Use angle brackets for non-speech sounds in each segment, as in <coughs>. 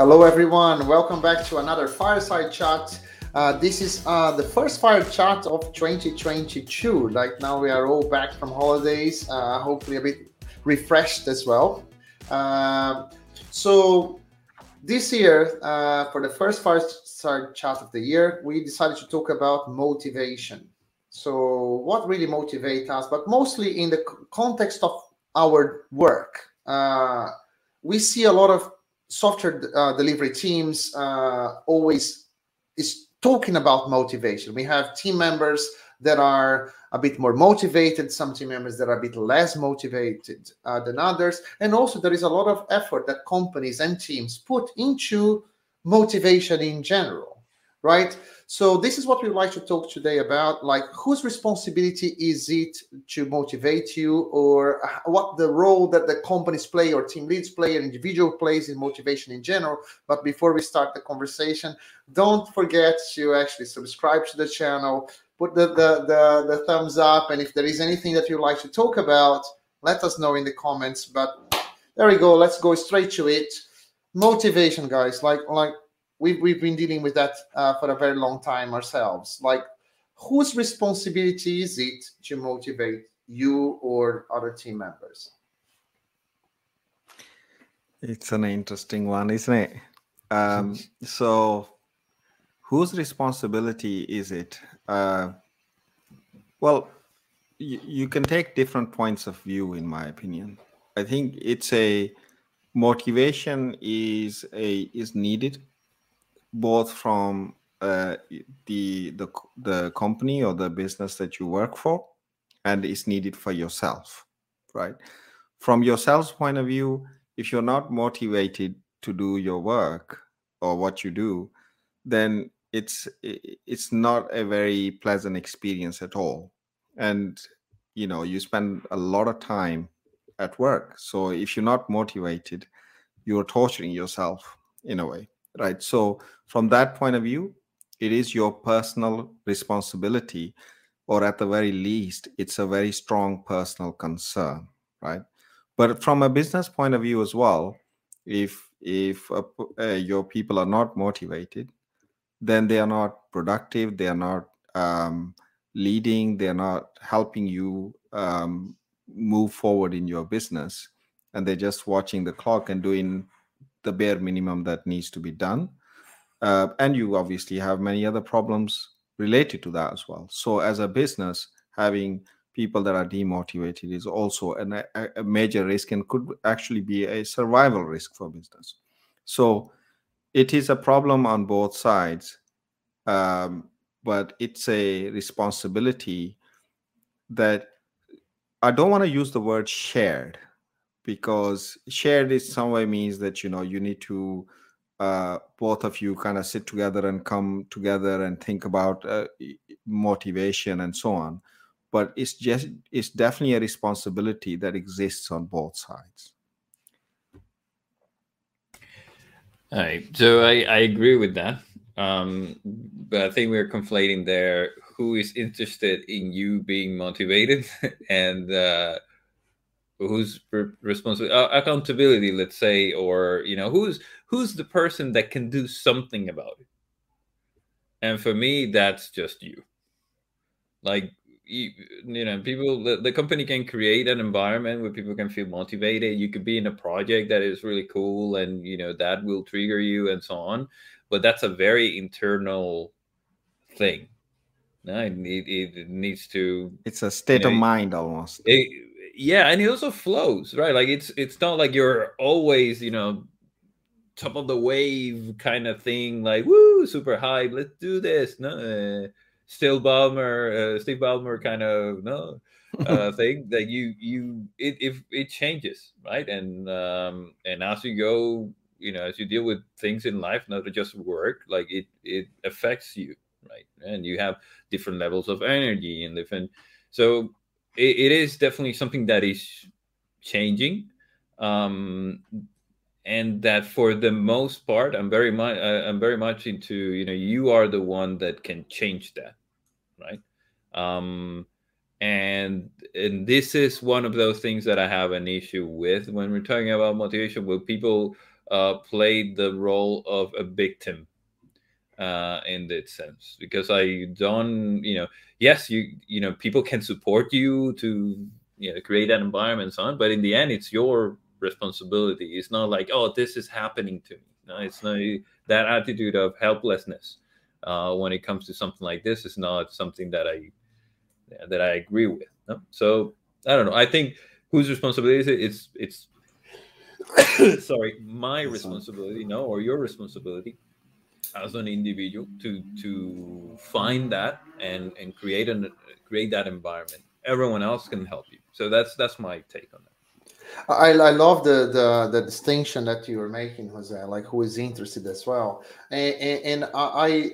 Hello, everyone. Welcome back to another fireside chat. Uh, this is uh, the first fire chat of 2022. Like now, we are all back from holidays, uh, hopefully a bit refreshed as well. Uh, so, this year, uh, for the first fireside chat of the year, we decided to talk about motivation. So, what really motivates us, but mostly in the context of our work. Uh, we see a lot of software uh, delivery teams uh, always is talking about motivation. We have team members that are a bit more motivated, some team members that are a bit less motivated uh, than others. And also, there is a lot of effort that companies and teams put into motivation in general, right? So this is what we would like to talk today about, like whose responsibility is it to motivate you or what the role that the companies play or team leads play and individual plays in motivation in general. But before we start the conversation, don't forget to actually subscribe to the channel, put the, the, the, the thumbs up. And if there is anything that you'd like to talk about, let us know in the comments. But there we go. Let's go straight to it. Motivation, guys. Like, like we've, we've been dealing with that uh, for a very long time ourselves. Like, whose responsibility is it to motivate you or other team members? It's an interesting one, isn't it? Um, <laughs> so, whose responsibility is it? Uh, well, you can take different points of view, in my opinion. I think it's a motivation is a is needed both from uh, the the the company or the business that you work for, and is needed for yourself, right? From yourself's point of view, if you're not motivated to do your work or what you do, then it's it's not a very pleasant experience at all, and you know you spend a lot of time at work. So if you're not motivated, you're torturing yourself in a way right? So from that point of view, it is your personal responsibility, or at the very least, it's a very strong personal concern, right? But from a business point of view as well, if if uh, uh, your people are not motivated, then they are not productive. They are not um, leading. They are not helping you um, move forward in your business, and they're just watching the clock and doing the bare minimum that needs to be done. Uh, and you obviously have many other problems related to that as well. So, as a business, having people that are demotivated is also an, a, a major risk and could actually be a survival risk for business. So, it is a problem on both sides, um, but it's a responsibility that I don't want to use the word shared because shared is some way means that you know you need to uh, both of you kind of sit together and come together and think about uh, motivation and so on. But it's just it's definitely a responsibility that exists on both sides. All right. So i, I agree with that. Um, but i think we're conflating there who is interested in you being motivated <laughs> and uh, who's re- responsible uh, accountability let's say or you know who's who's the person that can do something about it? And for me that's just you. Like you, you know people the, the company can create an environment where people can feel motivated. You could be in a project that is really cool and you know that will trigger you and so on but that's a very internal thing. No, it, it, it needs to it's a state you know, of mind almost. it, yeah and it also flows right? Like it's it's not like you're always you know top of the wave kind of thing like woo super high let's do this. No uh, still Ballmer, uh, Steve Ballmer kind of no uh, <laughs> thing that you you it if it changes right? And um and as you go you know as you deal with things in life not just work like it it affects you right? And you have different levels of energy and different so it, it is definitely something that is changing. Um and that for the most part i'm very much i'm very much into you know you are the one that can change that right? Um and and this is one of those things that i have an issue with when we're talking about motivation where people uh, played the role of a victim uh, in that sense. Because I don't, you know, yes, you you know, people can support you to you know create that environment and so on, but in the end, it's your responsibility. It's not like oh, this is happening to me. No, it's not that attitude of helplessness uh, when it comes to something like this is not something that I that I agree with. No? So I don't know. I think whose responsibility is it? It's it's <coughs> sorry, my responsibility, no, or your responsibility as an individual to to find that and and create an create that environment. Everyone else can help you. So that's that's my take on that. I, I love the, the the distinction that you were making jose like who is interested as well. And, and, and i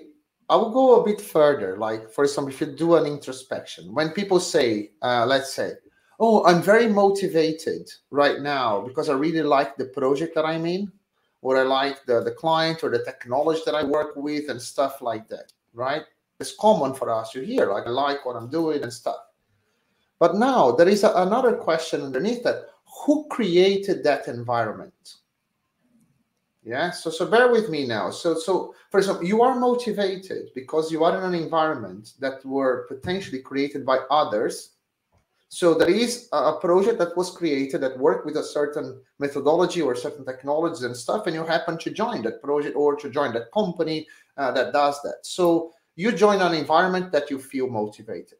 i will go a bit further. Like for example if you do an introspection when people say uh, let's say oh i'm very motivated right now because i really like the project that i'm in or I like the, the client or the technology that I work with and stuff like that, right? It's common for us to hear, like, I like what I'm doing and stuff. But now there is a, another question underneath that who created that environment? Yeah, so so bear with me now. So so for example, you are motivated because you are in an environment that were potentially created by others so there is a project that was created that worked with a certain methodology or certain technologies and stuff, and you happen to join that project or to join that company uh, that does that. So you join an environment that you feel motivated,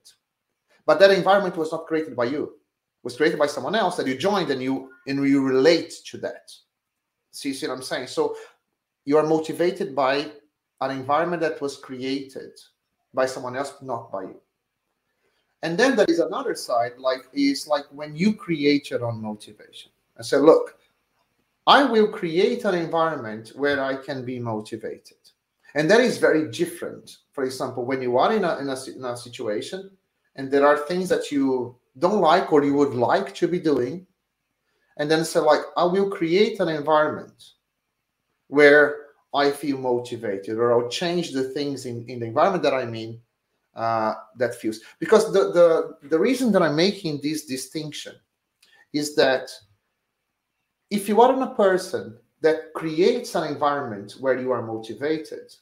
but that environment was not created by you; it was created by someone else that you joined and you and you relate to that. See, see what I'm saying? So you are motivated by an environment that was created by someone else, not by you. And then there is another side, like is like when you create your own motivation. I say, look, I will create an environment where I can be motivated. And that is very different. For example, when you are in a, in a, in a situation and there are things that you don't like or you would like to be doing, and then say, like, I will create an environment where I feel motivated, or I'll change the things in, in the environment that I'm in uh, that feels because the, the the reason that i'm making this distinction is that if you are in a person that creates an environment where you are motivated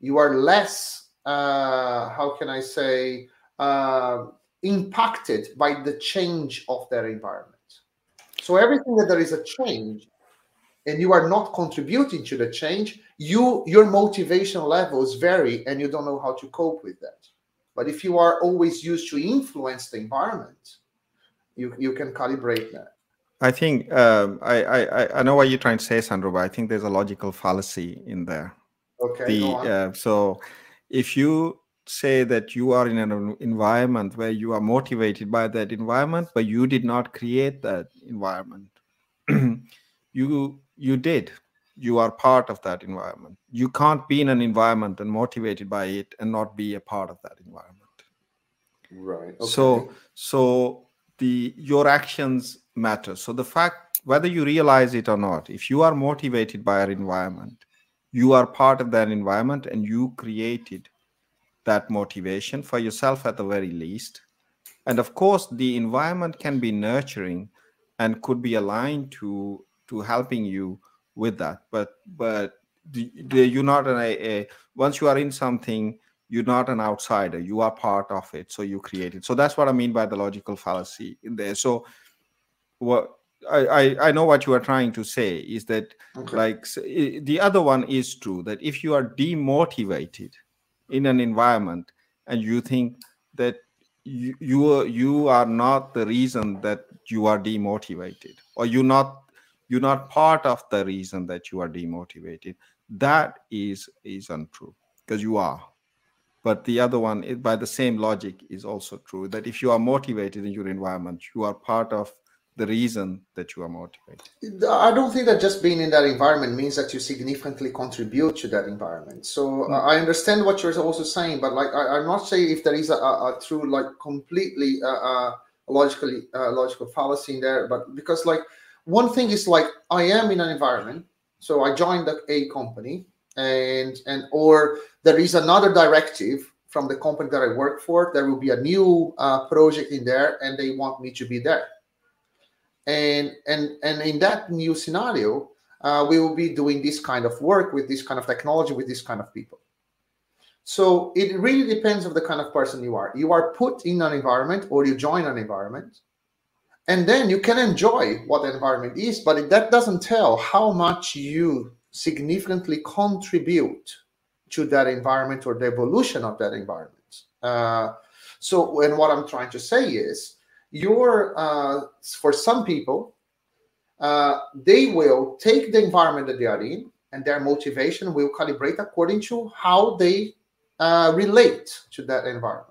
you are less uh, how can i say uh, impacted by the change of their environment. So everything that there is a change and you are not contributing to the change you your motivation levels vary and you don't know how to cope with that but if you are always used to influence the environment, you, you can calibrate that. I think um, I, I I know what you're trying to say, Sandro, but I think there's a logical fallacy in there. Okay. The, uh, so if you say that you are in an environment where you are motivated by that environment, but you did not create that environment, <clears throat> you you did you are part of that environment. You can't be in an environment and motivated by it and not be a part of that environment. Right okay. so so the your actions matter. So the fact whether you realize it or not if you are motivated by an environment you are part of that environment and you created that motivation for yourself at the very least. And of course the environment can be nurturing and could be aligned to to helping you with that. But but the, the, you're not an, a, a once you are in something you're not an outsider. You are part of it. So you create it. So that's what i mean by the logical fallacy in there. So what I, I, I know what you are trying to say is that okay. like the other one is true that if you are demotivated in an environment and you think that you you are, you are not the reason that you are demotivated or you're not you're not part of the reason that you are demotivated. That is is untrue because you are. But the other one by the same logic is also true that if you are motivated in your environment you are part of the reason that you are motivated. I don't think that just being in that environment means that you significantly contribute to that environment. So mm-hmm. i understand what you're also saying but like I, am not saying if there is a, a, a true like completely uh, uh, logically uh, logical fallacy in there but because like one thing is like I am in an environment, so I joined a company, and and or there is another directive from the company that I work for. There will be a new uh, project in there, and they want me to be there. And and and in that new scenario, uh, we will be doing this kind of work with this kind of technology with this kind of people. So it really depends of the kind of person you are. You are put in an environment or you join an environment, and then you can enjoy what the environment is, but that doesn't tell how much you significantly contribute to that environment or the evolution of that environment. Uh, so, and what I'm trying to say is, you're uh, for some people, uh, they will take the environment that they are in, and their motivation will calibrate according to how they uh, relate to that environment.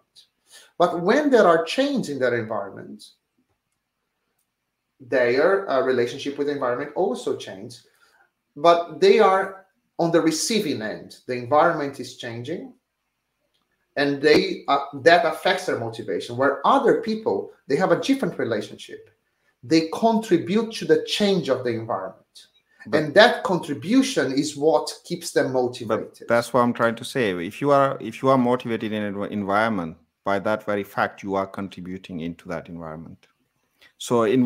But when there are changes in that environment, their uh, relationship with the environment also changes. But they are on the receiving end. The environment is changing, and they uh, that affects their motivation. Where other people they have a different relationship. They contribute to the change of the environment. But, and that contribution is what keeps them motivated that's what i'm trying to say if you are if you are motivated in an environment by that very fact you are contributing into that environment so in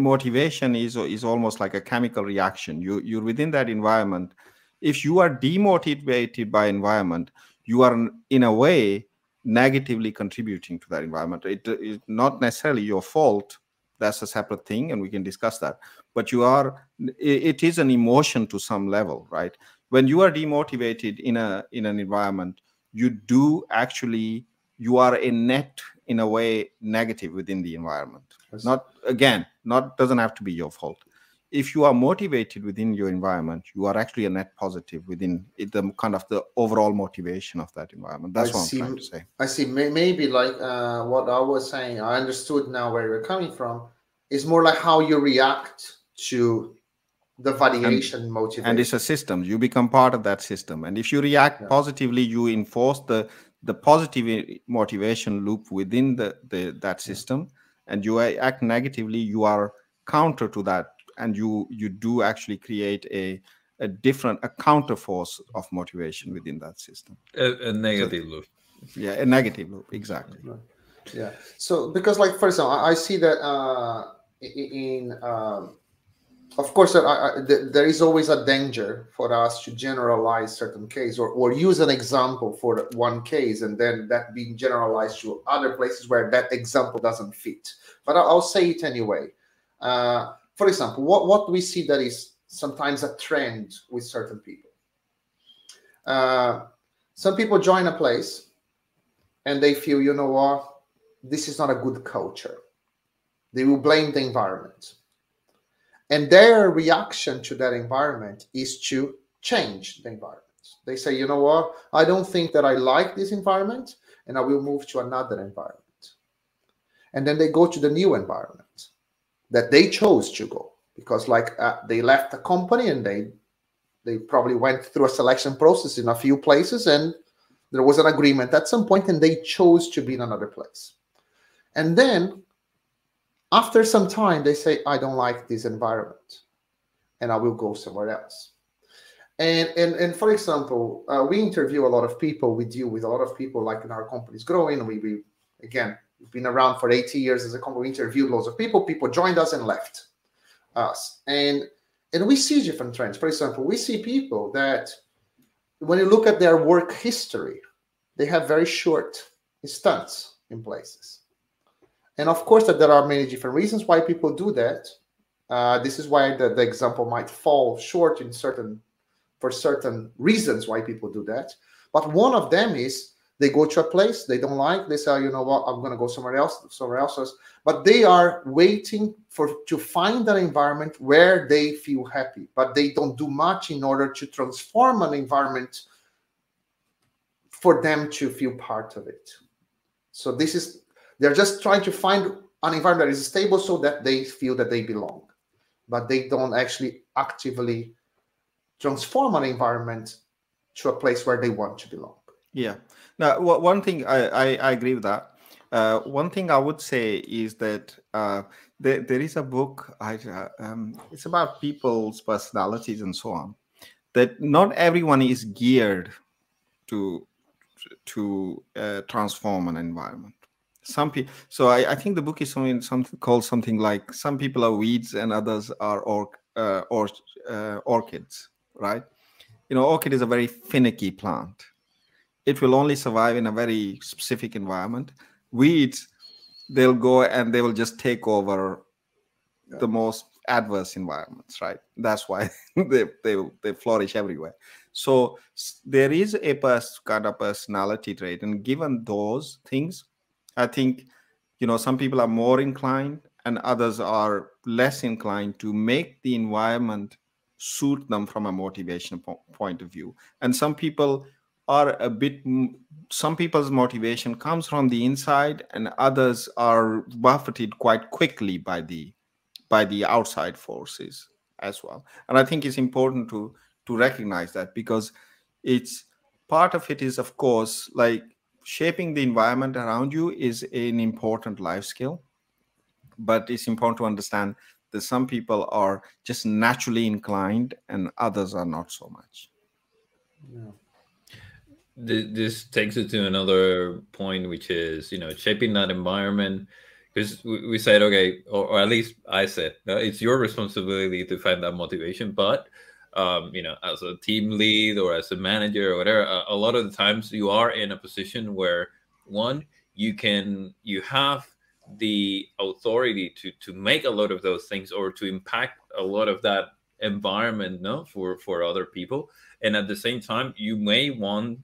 motivation is is almost like a chemical reaction. You you're within that environment. If you are demotivated by environment you are in a way negatively contributing to that environment. It is not necessarily your fault. That's a separate thing and we can discuss that. But you are it is an emotion to some level right? When you are demotivated in a in an environment you do actually you are a net in a way negative within the environment yes. not again not doesn't have to be your fault. If you are motivated within your environment you are actually a net positive within the kind of the overall motivation of that environment. That's I what see, i'm trying to say. I see. Maybe like uh, what i was saying i understood now where you're coming from. Is more like how you react to the variation and, motivation. and it's a system. You become part of that system. And if you react yeah. positively you enforce the the positive motivation loop within the, the that system and you act negatively you are counter to that and you you do actually create a a different a counter force of motivation within that system. A, a negative so, loop. Yeah a negative loop exactly. Yeah. So because like for example i see that uh in um, of course, there, are, there is always a danger for us to generalize certain case or, or use an example for one case and then that being generalized to other places where that example doesn't fit. But I'll say it anyway. Uh, for example, what, what we see that is sometimes a trend with certain people. Uh, some people join a place and they feel, you know what, this is not a good culture. They will blame the environment and their reaction to that environment is to change the environment. They say, you know what, I don't think that I like this environment, and I will move to another environment. And then they go to the new environment that they chose to go because, like, uh, they left the company and they they probably went through a selection process in a few places, and there was an agreement at some point, and they chose to be in another place. And then after some time, they say, I don't like this environment and I will go somewhere else. And, and, and for example, uh, we interview a lot of people, we deal with a lot of people like in our companies growing. We, we again, we've been around for 80 years as a company, we interviewed lots of people, people joined us and left us. And, and we see different trends. For example, we see people that when you look at their work history, they have very short stunts in places and of course, that there are many different reasons why people do that. Uh, this is why the, the example might fall short in certain for certain reasons why people do that. But one of them is they go to a place they don't like. They say, oh, you know what, I'm going to go somewhere else, somewhere else. But they are waiting for to find an environment where they feel happy. But they don't do much in order to transform an environment for them to feel part of it. So this is they're just trying to find an environment that is stable so that they feel that they belong, but they don't actually actively transform an environment to a place where they want to belong. Yeah. Now, one thing I, I, I agree with that. Uh, one thing I would say is that uh, there, there is a book. I, uh, um, it's about people's personalities and so on. That not everyone is geared to to uh, transform an environment some people so I, I think the book is something something called something like some people are weeds and others are or uh, or uh, orchids right? You know orchid is a very finicky plant. It will only survive in a very specific environment. Weeds they'll go and they will just take over yeah. the most adverse environments right? That's why <laughs> they, they they flourish everywhere. So there is a pers- kind of personality trait and given those things I think, you know, some people are more inclined and others are less inclined to make the environment suit them from a motivation po- point of view. And some people are a bit, some people's motivation comes from the inside and others are buffeted quite quickly by the by the outside forces as well and i think it's important to to recognize that because it's part of it is of course like shaping the environment around you is an important life skill. But it's important to understand that some people are just naturally inclined and others are not so much. Yeah. this takes it to another point which is you know shaping that environment. Because we said okay or, or, at least i said uh, it's your responsibility to find that motivation but um, you know, as a team lead or as a manager or whatever, a, a, lot of the times you are in a position where one, you can you have the authority to to make a lot of those things or to impact a lot of that environment no for for other people. And at the same time you may want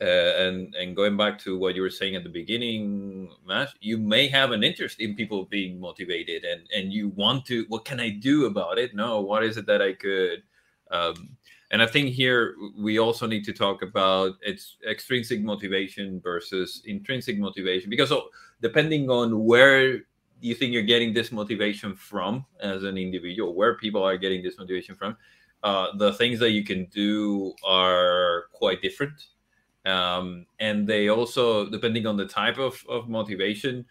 uh, and and going back to what you were saying at the beginning Matt, you may have an interest in people being motivated and and you want to what can i do about it? No what is it that i could um, and I think here we also need to talk about its extrinsic motivation versus intrinsic motivation, because depending on where you think you're getting this motivation from as an individual, where people are getting this motivation from, uh, the things that you can do are quite different. Um, and they also, depending on the type of, of motivation,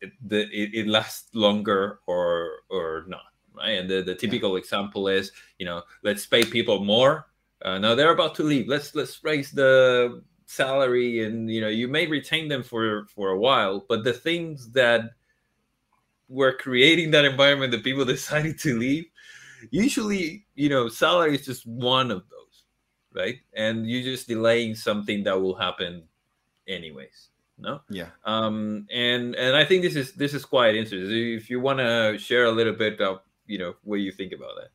it, the, it, it lasts longer or or not right? And the, the typical yeah. example is, you know, let's pay people more. Uh, now they're about to leave. Let's let's raise the salary, and you know, you may retain them for for a while, but the things that were creating that environment that people <laughs> decided to leave, usually, you know, salary is just one of those, right? And you're just delaying something that will happen anyways no yeah um and and i think this is this is quite interesting if you want to share a little bit of you know what you think about that?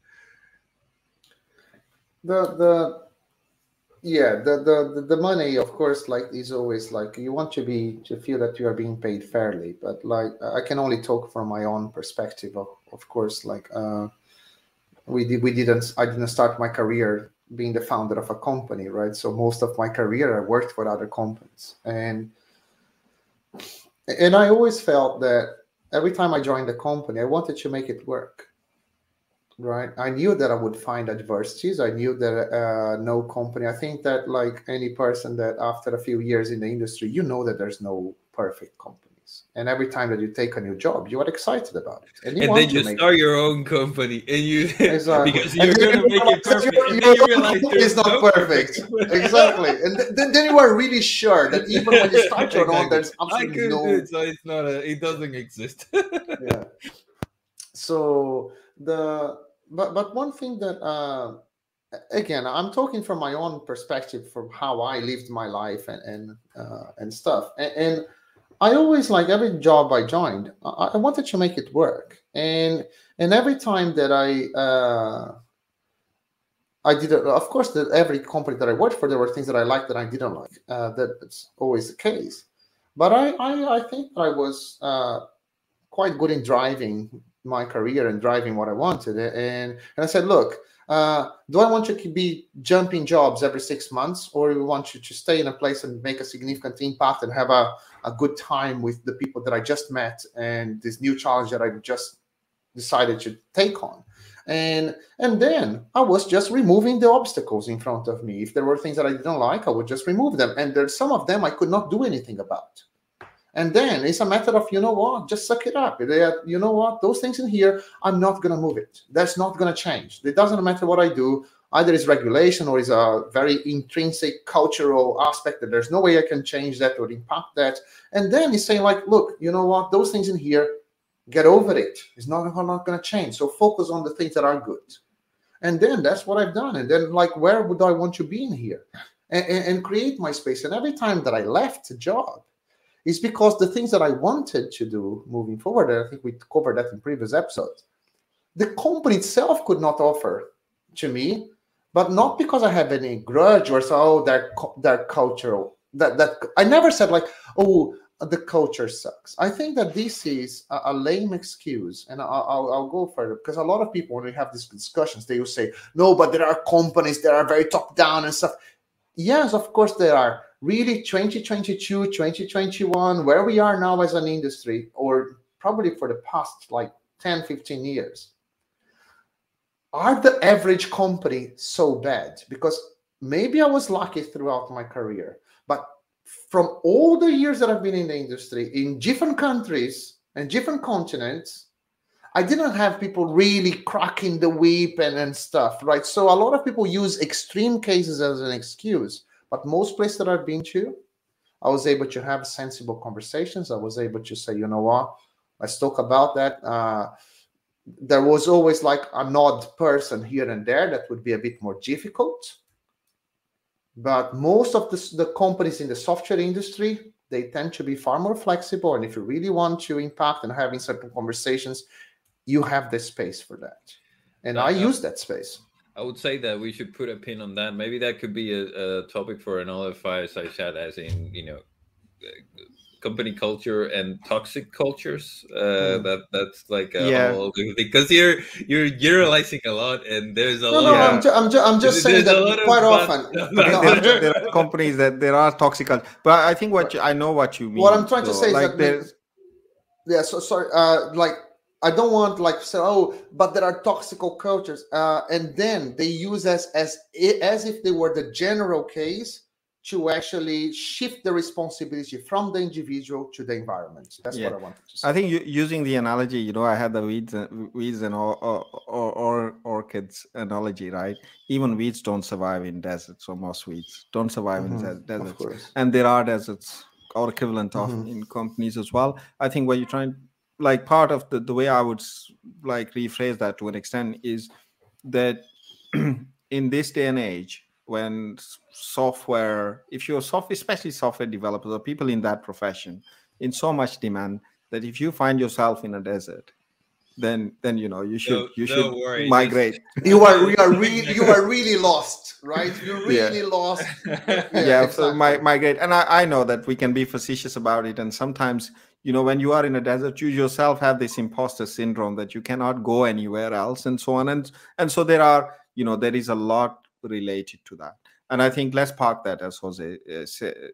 The the yeah the, the the money of course like is always like you want to be to feel that you are being paid fairly but like i can only talk from my own perspective of, of course like uh we did we didn't i didn't start my career being the founder of a company right? So most of my career i worked for other companies. And and i always felt that every time i joined the company i wanted to make it work right? I knew that i would find adversities. I knew that uh, no company. I think that like any person that after a few years in the industry you know that there's no perfect companies. And every time that you take a new job you are excited about it. And, and then you start it. your own company and you <laughs> exactly. <laughs> because you're going to make it perfect. your, and <laughs> then you realize it's not no perfect. exactly. And th- then you are really sure that even when you start your exactly. own there's absolutely no it, so it's not a it doesn't exist. Yeah. So the but but one thing that uh, again i'm talking from my own perspective from how i lived my life and and uh, and stuff and, and, i always like every job i joined I, I, wanted to make it work and and every time that i uh, I did. Of course, that every company that I worked for, there were things that I liked that I didn't like. Uh, that's always the case. But I, I, I think that I was uh, quite good in driving my career and driving what I wanted. And, and I said, look, uh, do I want you to be jumping jobs every six months, or do we want you to stay in a place and make a significant impact and have a, a good time with the people that I just met and this new challenge that I just decided to take on? And and then I was just removing the obstacles in front of me. If there were things that I didn't like, I would just remove them. And there's some of them I could not do anything about. And then it's a matter of, you know what, just suck it up. You know what, those things in here, I'm not going to move it. That's not going to change. It doesn't matter what I do. either it's regulation or it's a very intrinsic cultural aspect that there's no way I can change that or impact that. And then he's saying like, look, you know what? Those things in here, get over it. It's not, not going to change. So focus on the things that are good. And then that's what I've done. And then like, where would I want to be in here? And, and, and create my space. And every time that I left a job, is because the things that I wanted to do moving forward, and I think we covered that in previous episodes, the company itself could not offer to me, but not because I have any grudge or so oh, that that cultural that that I never said like oh the culture sucks. I think that this is a, a lame excuse, and I'll, I'll, I'll, go further because a lot of people when we have these discussions, they will say no, but there are companies that are very top down and stuff. Yes, of course there are. Really, 2022, 2021, where we are now as an industry, or probably for the past like 10, 15 years, are the average company so bad? Because maybe I was lucky throughout my career, but from all the years that I've been in the industry in different countries and different continents, I didn't have people really cracking the whip and, and stuff, right? So a lot of people use extreme cases as an excuse, but most places that I've been to, I was able to have sensible conversations. I was able to say, you know what, let's talk about that. Uh, there was always like an odd person here and there that would be a bit more difficult. But most of the, the companies in the software industry, they tend to be far more flexible. And if you really want to impact and having certain conversations, you have the space for that. And I use that space. I would say that we should put a pin on that. Maybe that could be a, a topic for another fireside chat, as in, you know, company culture and toxic cultures. Uh, mm. That that's like a yeah. whole because you're you're generalizing a lot, and there's a no, lot. No, I'm, ju- I'm, ju- I'm just saying that quite often. there, there, are companies that there are toxic, but I think what you, I know what you mean. What I'm trying to say like is that there's, yeah. So sorry, uh, like I don't want like say oh, but there are toxic cultures, uh, and then they use as as as if they were the general case to actually shift the responsibility from the individual to the environment. That's yeah. what I wanted to say. I think you, using the analogy, you know, I had the weeds, and, weeds and or, or, or, orchids analogy, right? Even weeds don't survive in deserts, or most weeds don't survive mm-hmm. in deserts. And there are deserts or equivalent of mm-hmm. in companies as well. I think what you're trying, like part of the, the way I would like rephrase that to an extent is that <clears throat> in this day and age, when software, if you're software, especially software developers or people in that profession, in so much demand that if you find yourself in a desert, then then you know you should you should worry. migrate. <laughs> You are you are really you are really lost, right? You're really yeah. lost. <laughs> Yeah, yeah exactly. so my, migrate. And I, I know that we can be facetious about it, and sometimes you know when you are in a desert, you yourself have this imposter syndrome that you cannot go anywhere else, and so on. And and so there are you know there is a lot related to that and i think let's park that as jose uh,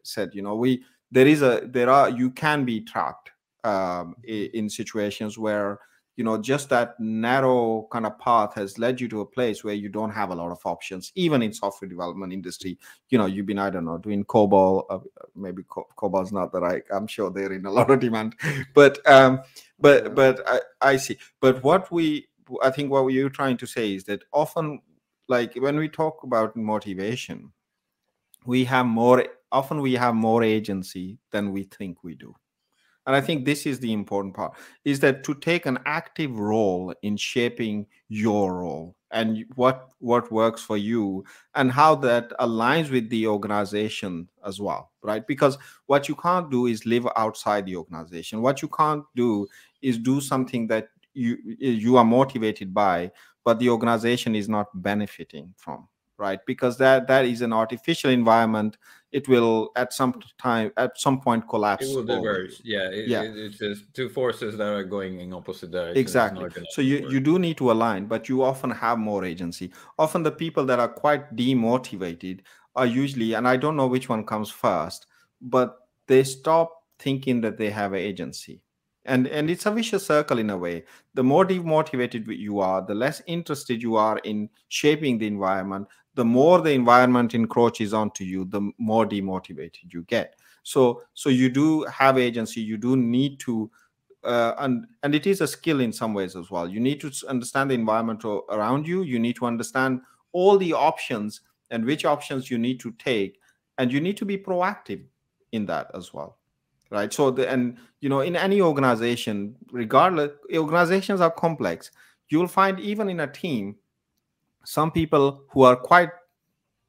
said you know we there is a there are you can be trapped um, in situations where you know just that narrow kind of path has led you to a place where you don't have a lot of options even in software development industry. You know you've been i don't know doing cobol uh, maybe Co- cobol's not the right i'm sure they're in a lot of demand. <laughs> But um but but I, I see. But what we i think what you're trying to say is that often like when we talk about motivation we have more often we have more agency than we think we do and i think this is the important part is that to take an active role in shaping your role and what what works for you and how that aligns with the organization as well right? Because what you can't do is live outside the organization. What you can't do is do something that you you are motivated by but the organization is not benefiting from right? Because that that is an artificial environment it will at some time at some point collapse it will diverge yeah it, yeah. it, it's just two forces that are going in opposite directions exactly. so you work. you do need to align but you often have more agency. Often the people that are quite demotivated are usually and i don't know which one comes first but they stop thinking that they have agency and and it's a vicious circle in a way. The more demotivated you are the less interested you are in shaping the environment the more the environment encroaches onto you the more demotivated you get. So so you do have agency you do need to uh, and and it is a skill in some ways as well. You need to understand the environment around you. You need to understand all the options and which options you need to take. And you need to be proactive in that as well right? So the, and you know in any organization regardless organizations are complex. You'll find even in a team some people who are quite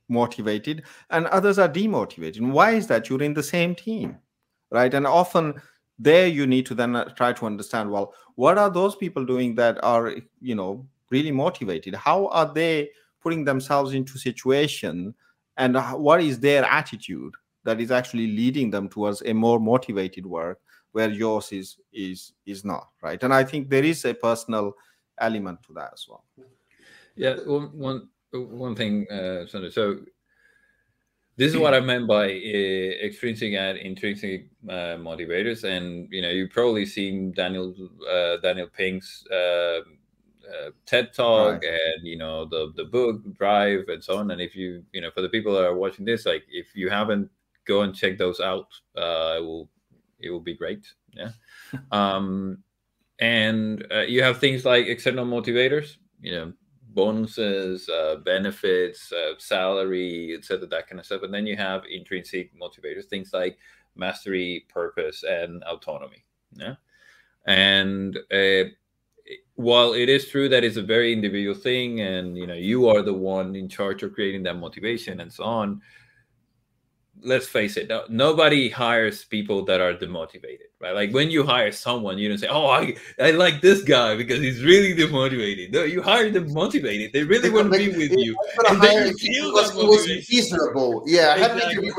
motivated and others are demotivated. And why is that? You're in the same team right? And often there you need to then uh, try to understand well what are those people doing that are you know really motivated? How are they putting themselves into situation? And what is their attitude that is actually leading them towards a more motivated work where yours is is is not right and i think there is a personal element to that as well yeah one one one thing uh so this is what I meant by uh, extrinsic and intrinsic uh, motivators, and you know, you've probably seen Daniel uh, Daniel Pink's uh, uh, TED talk right. and you know the the book Drive and so on. And if you you know, for the people that are watching this, like if you haven't, go and check those out. Uh, it will it will be great. Yeah. <laughs> um, and you have things like external motivators. You know, bonuses, uh, benefits, uh, salary, etc., that kind of stuff. And then you have intrinsic motivators, things like mastery, purpose, and autonomy. Yeah, and uh, while it is true that it's a very individual thing, and you know you are the one in charge of creating that motivation and so on, let's face it, nobody hires people that are demotivated, right? Like when you hire someone, you don't say, "Oh, I, I like this guy because he's really demotivated." No, you hire them motivated. They really want to be with you. And then you feel was, he was miserable. Yeah, exactly.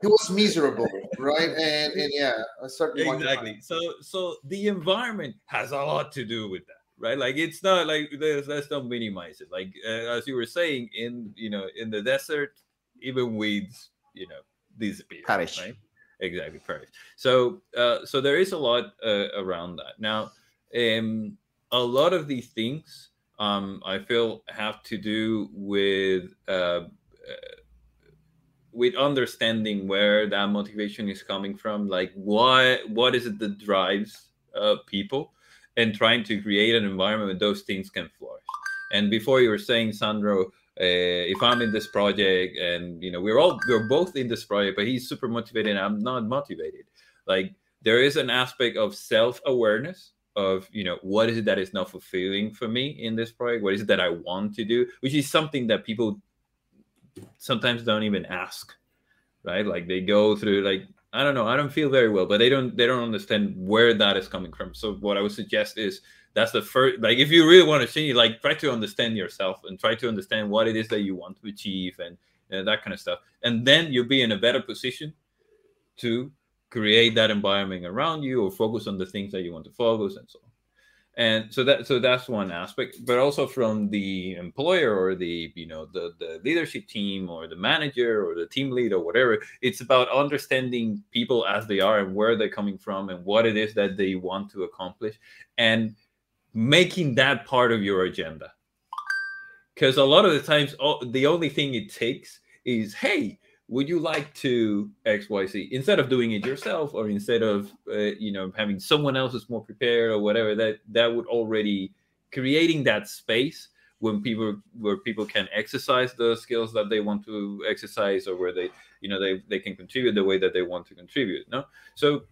He was miserable, right? And and yeah, a certain exactly. So so the environment has a lot to do with that right like it's not like let's, let's not minimize it like uh, as you were saying in you know in the desert even weeds you know disappear. Perish. Right? Exactly, perish. So, uh, so there is a lot uh, around that. Now, um, a lot of these things, um, I feel, have to do with uh, uh, with understanding where that motivation is coming from. Like, why? What is it that drives uh, people, and trying to create an environment where those things can flourish. And before you were saying, Sandro, uh, if I'm in this project and you know we're all we're both in this project, but he's super motivated and I'm not motivated. Like there is an aspect of self-awareness of you know what is it that is not fulfilling for me in this project? What is it that i want to do? Which is something that people sometimes don't even ask right? Like they go through like i don't know i don't feel very well but they don't they don't understand where that is coming from. So what i would suggest is that's the first like if you really want to change like try to understand yourself and try to understand what it is that you want to achieve and, and that kind of stuff. And then you'll be in a better position to create that environment around you or focus on the things that you want to focus and so on. And so that so that's one aspect. But also from the employer or the you know the the leadership team or the manager or the team lead or whatever it's about understanding people as they are and where they're coming from and what it is that they want to accomplish. And making that part of your agenda. Because a lot of the times, the only thing it takes is, hey, would you like to XYZ instead of doing it yourself or instead of, uh, you know, having someone else who's more prepared or whatever, that, that would already creating that space when people where people can exercise the skills that they want to exercise or where they you know they, they can contribute the way that they want to contribute no so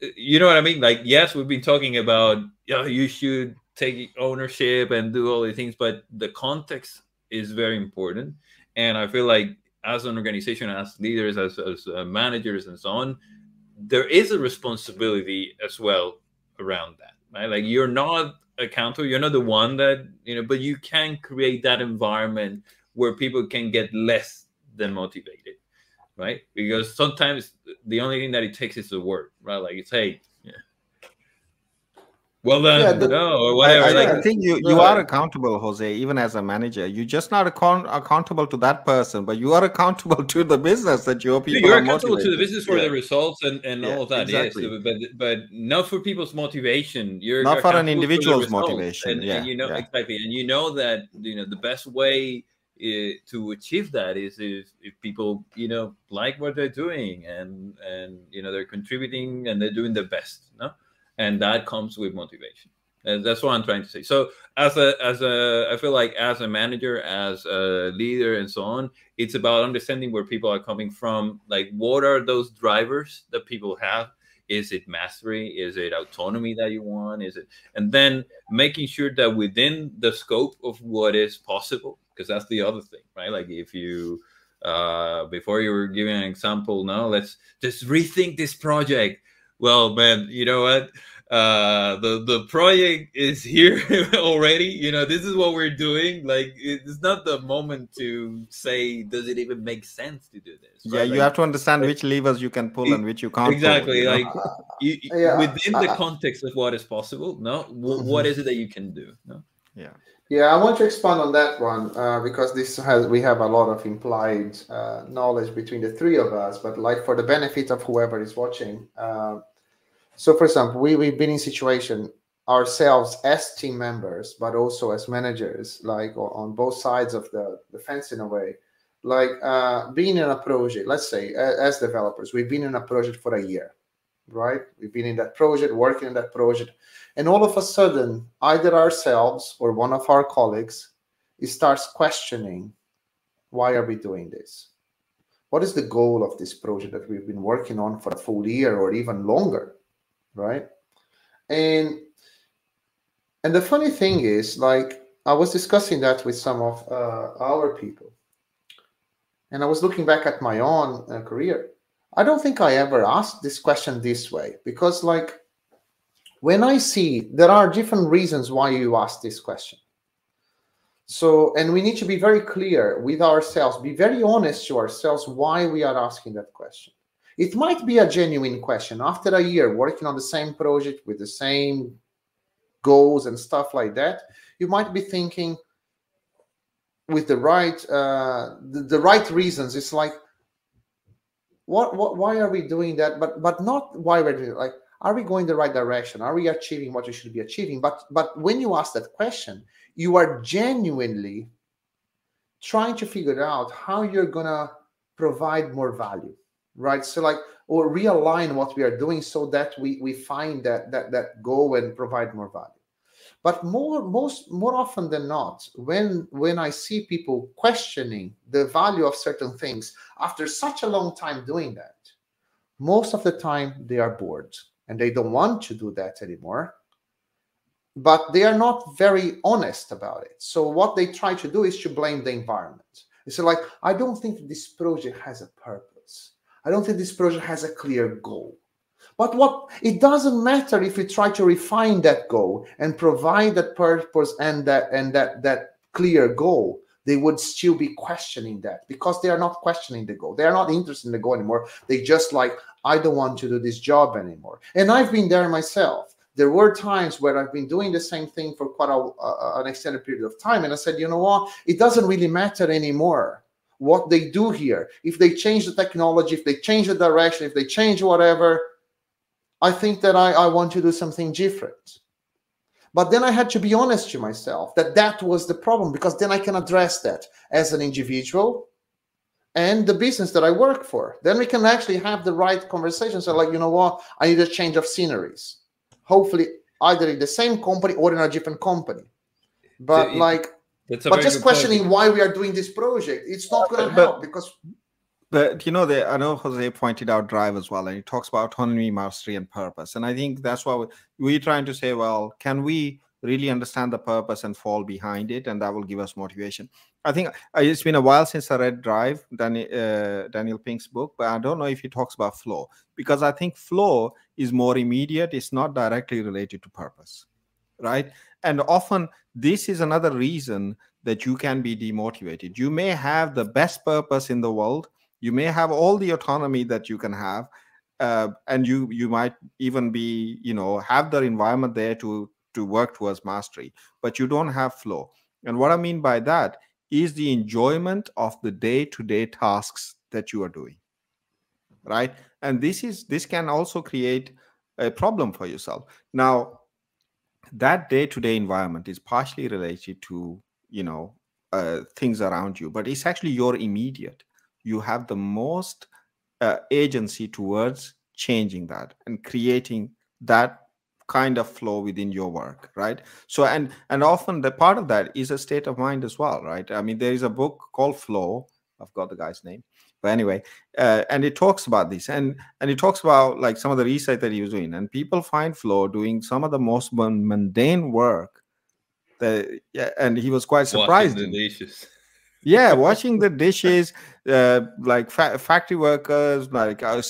you know what I mean? Like, yes, we've been talking about you, know, you should take ownership and do all these things, but the context is very important. And I feel like as an organization, as leaders, as, as uh, managers, and so on, there is a responsibility as well around that, right? Like, you're not accountable, you're not the one that, you know, but you can create that environment where people can get less than motivated right? Because sometimes the only thing that it takes is the word, right? Like it's hey, yeah. Well done, yeah, the, no, or whatever. I, I, like, I think you, you are accountable, Jose, even as a manager. You're just not account- accountable to that person, but you are <laughs> accountable to the business that your people You're are accountable motivated. to the business for yeah. the results and, and yeah, all of that, exactly. yes. But but not for people's motivation. You're not for an individual's for motivation. And, yeah, and you know exactly, and you know that you know the best way to achieve that is if, if people you know like what they're doing and and you know they're contributing and they're doing their best no and that comes with motivation And that's what I'm trying to say. So as a as a I feel like as a manager, as a leader, and so on, it's about understanding where people are coming from. Like, what are those drivers that people have? Is it mastery? Is it autonomy that you want? Is it and then making sure that within the scope of what is possible, because that's the other thing, right? Like if you uh before you were giving an example, no, let's just rethink this project. Well, man, you know what? uh the the project is here <laughs> already you know this is what we're doing like it's not the moment to say does it even make sense to do this right? yeah you like, have to understand like, which levers you can pull and which you can't exactly pull, like you, yeah. within the context of what is possible no mm-hmm. what is it that you can do no yeah yeah i want to expand on that one uh, because this has we have a lot of implied uh, knowledge between the three of us but like for the benefit of whoever is watching uh, so, for example, we, we've been in situation ourselves as team members, but also as managers, like on both sides of the, the fence in a way. Like uh, being in a project, let's say as developers, we've been in a project for a year, right? We've been in that project, working in that project. And all of a sudden, either ourselves or one of our colleagues starts questioning why are we doing this? What is the goal of this project that we've been working on for a full year or even longer? right? And and the funny thing is, like I was discussing that with some of uh, our people, and I was looking back at my own uh, career. I don't think I ever asked this question this way because, like, when I see there are different reasons why you ask this question. So, and we need to be very clear with ourselves, be very honest to ourselves why we are asking that question. It might be a genuine question. After a year working on the same project with the same goals and stuff like that, you might be thinking with the right uh, the, the right reasons. It's like, what, what why are we doing that? But but not why we're doing it. Like, are we going the right direction? Are we achieving what we should be achieving? But but when you ask that question, you are genuinely trying to figure out how you're gonna provide more value right so like or realign what we are doing so that we we find that that that go and provide more value but more most more often than not when when i see people questioning the value of certain things after such a long time doing that most of the time they are bored and they don't want to do that anymore but they are not very honest about it. So what they try to do is to blame the environment. It's like i don't think this project has a purpose. I don't think this project has a clear goal. But what it doesn't matter if you try to refine that goal and provide that purpose and that and that that clear goal, they would still be questioning that because they are not questioning the goal. They are not interested in the goal anymore. They just like, I don't want to do this job anymore. And I've been there myself. There were times where I've been doing the same thing for quite a, uh, an extended period of time, and I said, you know what? It doesn't really matter anymore what they do here. If they change the technology, if they change the direction, if they change whatever, I think that I, I want to do something different. But then I had to be honest to myself that that was the problem because then I can address that as an individual and the business that I work for. Then we can actually have the right conversations. So, like, you know what? I need a change of sceneries. Hopefully, either in the same company or in a different company. But so like, but just questioning point. why we are doing this project, it's not going to help because. But you know, I know Jose pointed out drive as well, and he talks about autonomy, mastery, and purpose. And I think that's why we're trying to say, well, can we really understand the purpose and fall behind it, and that will give us motivation. I think uh, it's been a while since I read Drive, Daniel, uh, Daniel Pink's book, but I don't know if he talks about flow because I think flow is more immediate. It's not directly related to purpose, right? And often this is another reason that you can be demotivated. You may have the best purpose in the world. You may have all the autonomy that you can have, uh, and you you might even be you know have the environment there to to work towards mastery, but you don't have flow. And what I mean by that is the enjoyment of the day-to-day tasks that you are doing, right? And this is this can also create a problem for yourself. Now, that day-to-day environment is partially related to you know uh, things around you but it's actually your immediate you have the most uh, agency towards changing that and creating that kind of flow within your work right? So and and often the part of that is a state of mind as well right? I mean there is a book called flow. I've got the guy's name. But anyway uh, and it talks about this. And and it talks about like some of the research that he was doing. And people find flow doing some of the most mundane work that yeah and he was quite surprised yeah washing the dishes uh, like fa- factory workers like uh,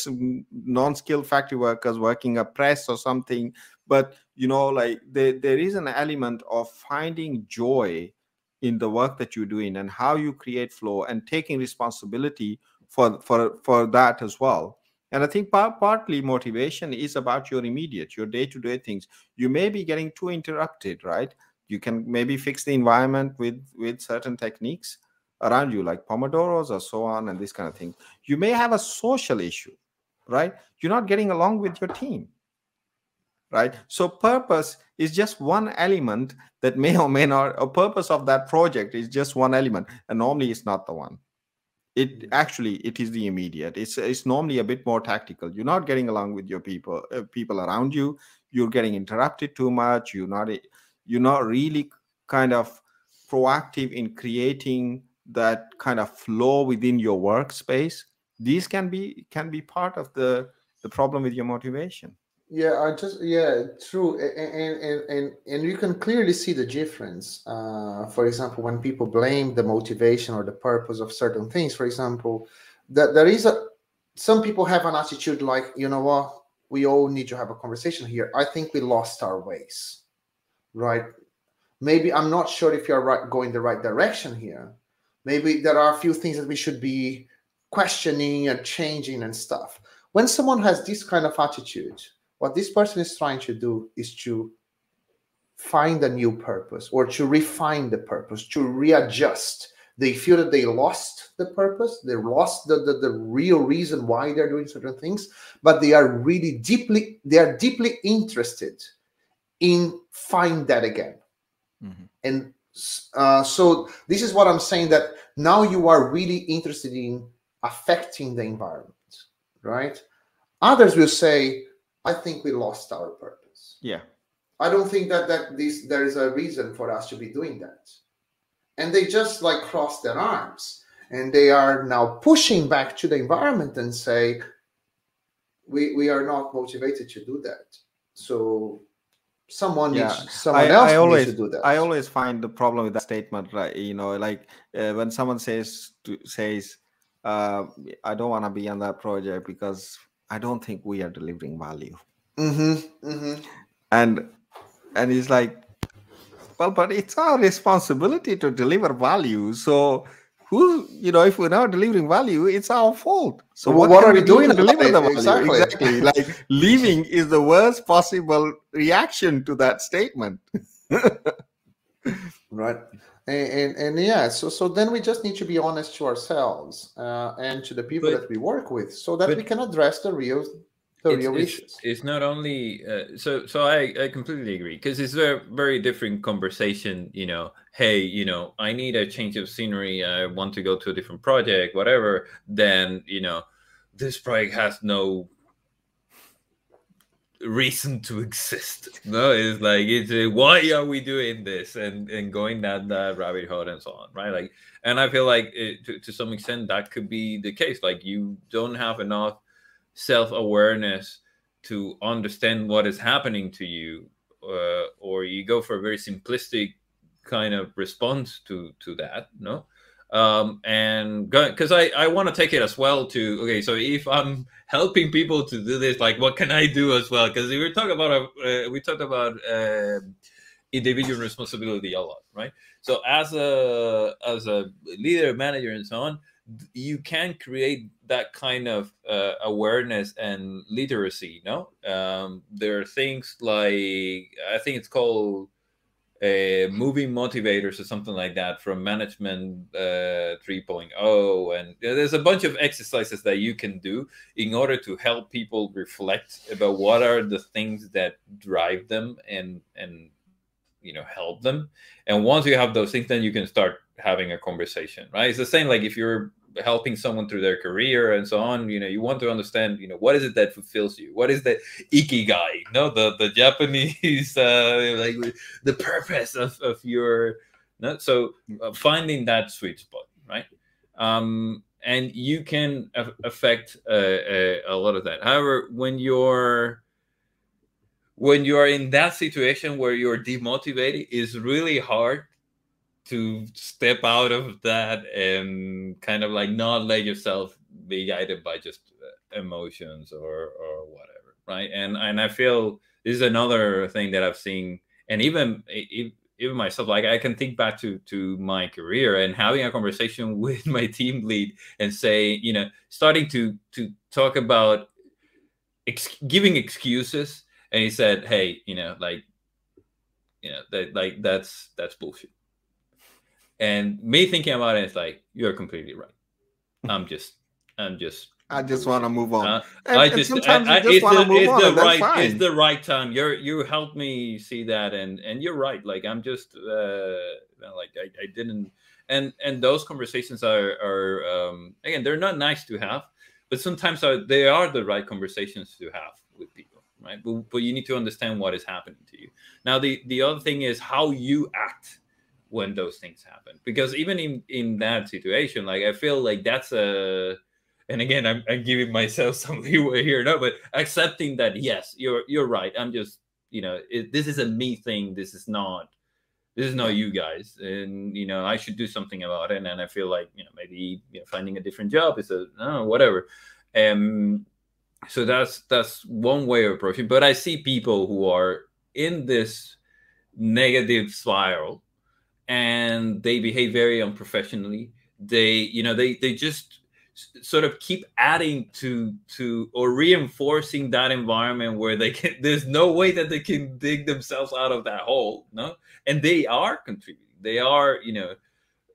non-skilled factory workers working a press or something. But you know like there, there is an element of finding joy in the work that you're doing and how you create flow and taking responsibility for for for that as well. And i think part, partly motivation is about your immediate your day-to-day things. You may be getting too interrupted right? You can maybe fix the environment with with certain techniques around you like pomodoros or so on and this kind of thing. You may have a social issue right? You're not getting along with your team right? So purpose is just one element that may or may not a purpose of that project is just one element and normally it's not the one. It actually it is the immediate. It's it's normally a bit more tactical. You're not getting along with your people uh, people around you. You're getting interrupted too much. You're not you're not really kind of proactive in creating that kind of flow within your workspace these can be can be part of the the problem with your motivation. Yeah i just yeah true and and and, and you can clearly see the difference. Uh, for example when people blame the motivation or the purpose of certain things for example that there is a some people have an attitude like you know what? We all need to have a conversation here. I think we lost our ways. Right? Maybe i'm not sure if you're right going the right direction here maybe there are a few things that we should be questioning and changing and stuff. When someone has this kind of attitude what this person is trying to do is to find a new purpose or to refine the purpose to readjust. They feel that they lost the purpose they lost the, the, the real reason why they're doing certain things but they are really deeply they are deeply interested in find that again. Mm-hmm. and uh, so this is what I'm saying that now you are really interested in affecting the environment, right? Others will say, I think we lost our purpose. Yeah. I don't think that that this there is a reason for us to be doing that. And they just like cross their arms and they are now pushing back to the environment and say, we, we are not motivated to do that. So someone yeah. needs someone I, else I always, needs to do that. I always find the problem with that statement, right? You know, like uh, when someone says to, says, uh, "I don't want to be on that project because I don't think we are delivering value," mm-hmm, mm-hmm. and and he's like, "Well, but it's our responsibility to deliver value, so." Who you know if we're not delivering value it's our fault. So what, what are we doing to deliver the value? Exactly. exactly. <laughs> Like leaving is the worst possible reaction to that statement. <laughs> Right. And, and, and yeah so so then we just need to be honest to ourselves uh, and to the people but, that we work with so that we can address the real it's, it's, it's, not only uh, so so I, I completely agree because it's a very different conversation you know hey you know i need a change of scenery i want to go to a different project whatever then you know this project has no reason to exist <laughs> no it's like it's a, why are we doing this? and and going down that rabbit hole and so on right? Like and i feel like it, to, to some extent that could be the case like you don't have enough self-awareness to understand what is happening to you uh, or you go for a very simplistic kind of response to to that no? Um and because i i want to take it as well to okay so if i'm helping people to do this like what can i do as well? Because we talking about uh, we talked about uh, individual responsibility a lot right? So as a as a leader manager and so on you can create that kind of uh, awareness and literacy no um, there are things like i think it's called uh, moving motivators or something like that from management uh, 3.0 and there's a bunch of exercises that you can do in order to help people reflect about what are the things that drive them and and you know help them. And once you have those things then you can start having a conversation right? It's the same like if you're helping someone through their career and so on you know you want to understand you know what is it that fulfills you what is the ikigai you know the the japanese <laughs> uh like the purpose of of your you know? so uh, finding that sweet spot right um and you can affect uh, a, a lot of that however when you're when you are in that situation where you're demotivated it's really hard to step out of that and kind of like not let yourself be guided by just uh, emotions or or whatever right? And and i feel this is another thing that i've seen and even even myself like i can think back to to my career and having a conversation <laughs> with my team lead and say you know starting to to talk about ex- giving excuses and he said hey you know like you know that like that's that's bullshit and me thinking about it, it's like you're completely right. I'm just, I'm just. I just want to move on. Uh, and, I just, sometimes I, I, just want to move it's on. The right, fine. It's the right time. You're, you helped me see that, and and you're right. Like I'm just, uh, like I, I didn't, and and those conversations are are um, again they're not nice to have, but sometimes are, they are the right conversations to have with people, right? But, but you need to understand what is happening to you. Now the the other thing is how you act when those things happen. Because even in in that situation like i feel like that's a and again i'm, I'm giving myself <laughs> some leeway here no but accepting that yes you're you're right. I'm just you know it, this is a me thing. This is not this is not you guys. And you know i should do something about it. And i feel like you know maybe you know, finding a different job is a whatever. Um so that's that's one way of approaching. But i see people who are in this negative spiral and they behave very unprofessionally. They, you know, they they just sort of keep adding to to or reinforcing that environment where they can <laughs> there's no way that they can dig themselves out of that hole no? And they are contributing. They are you know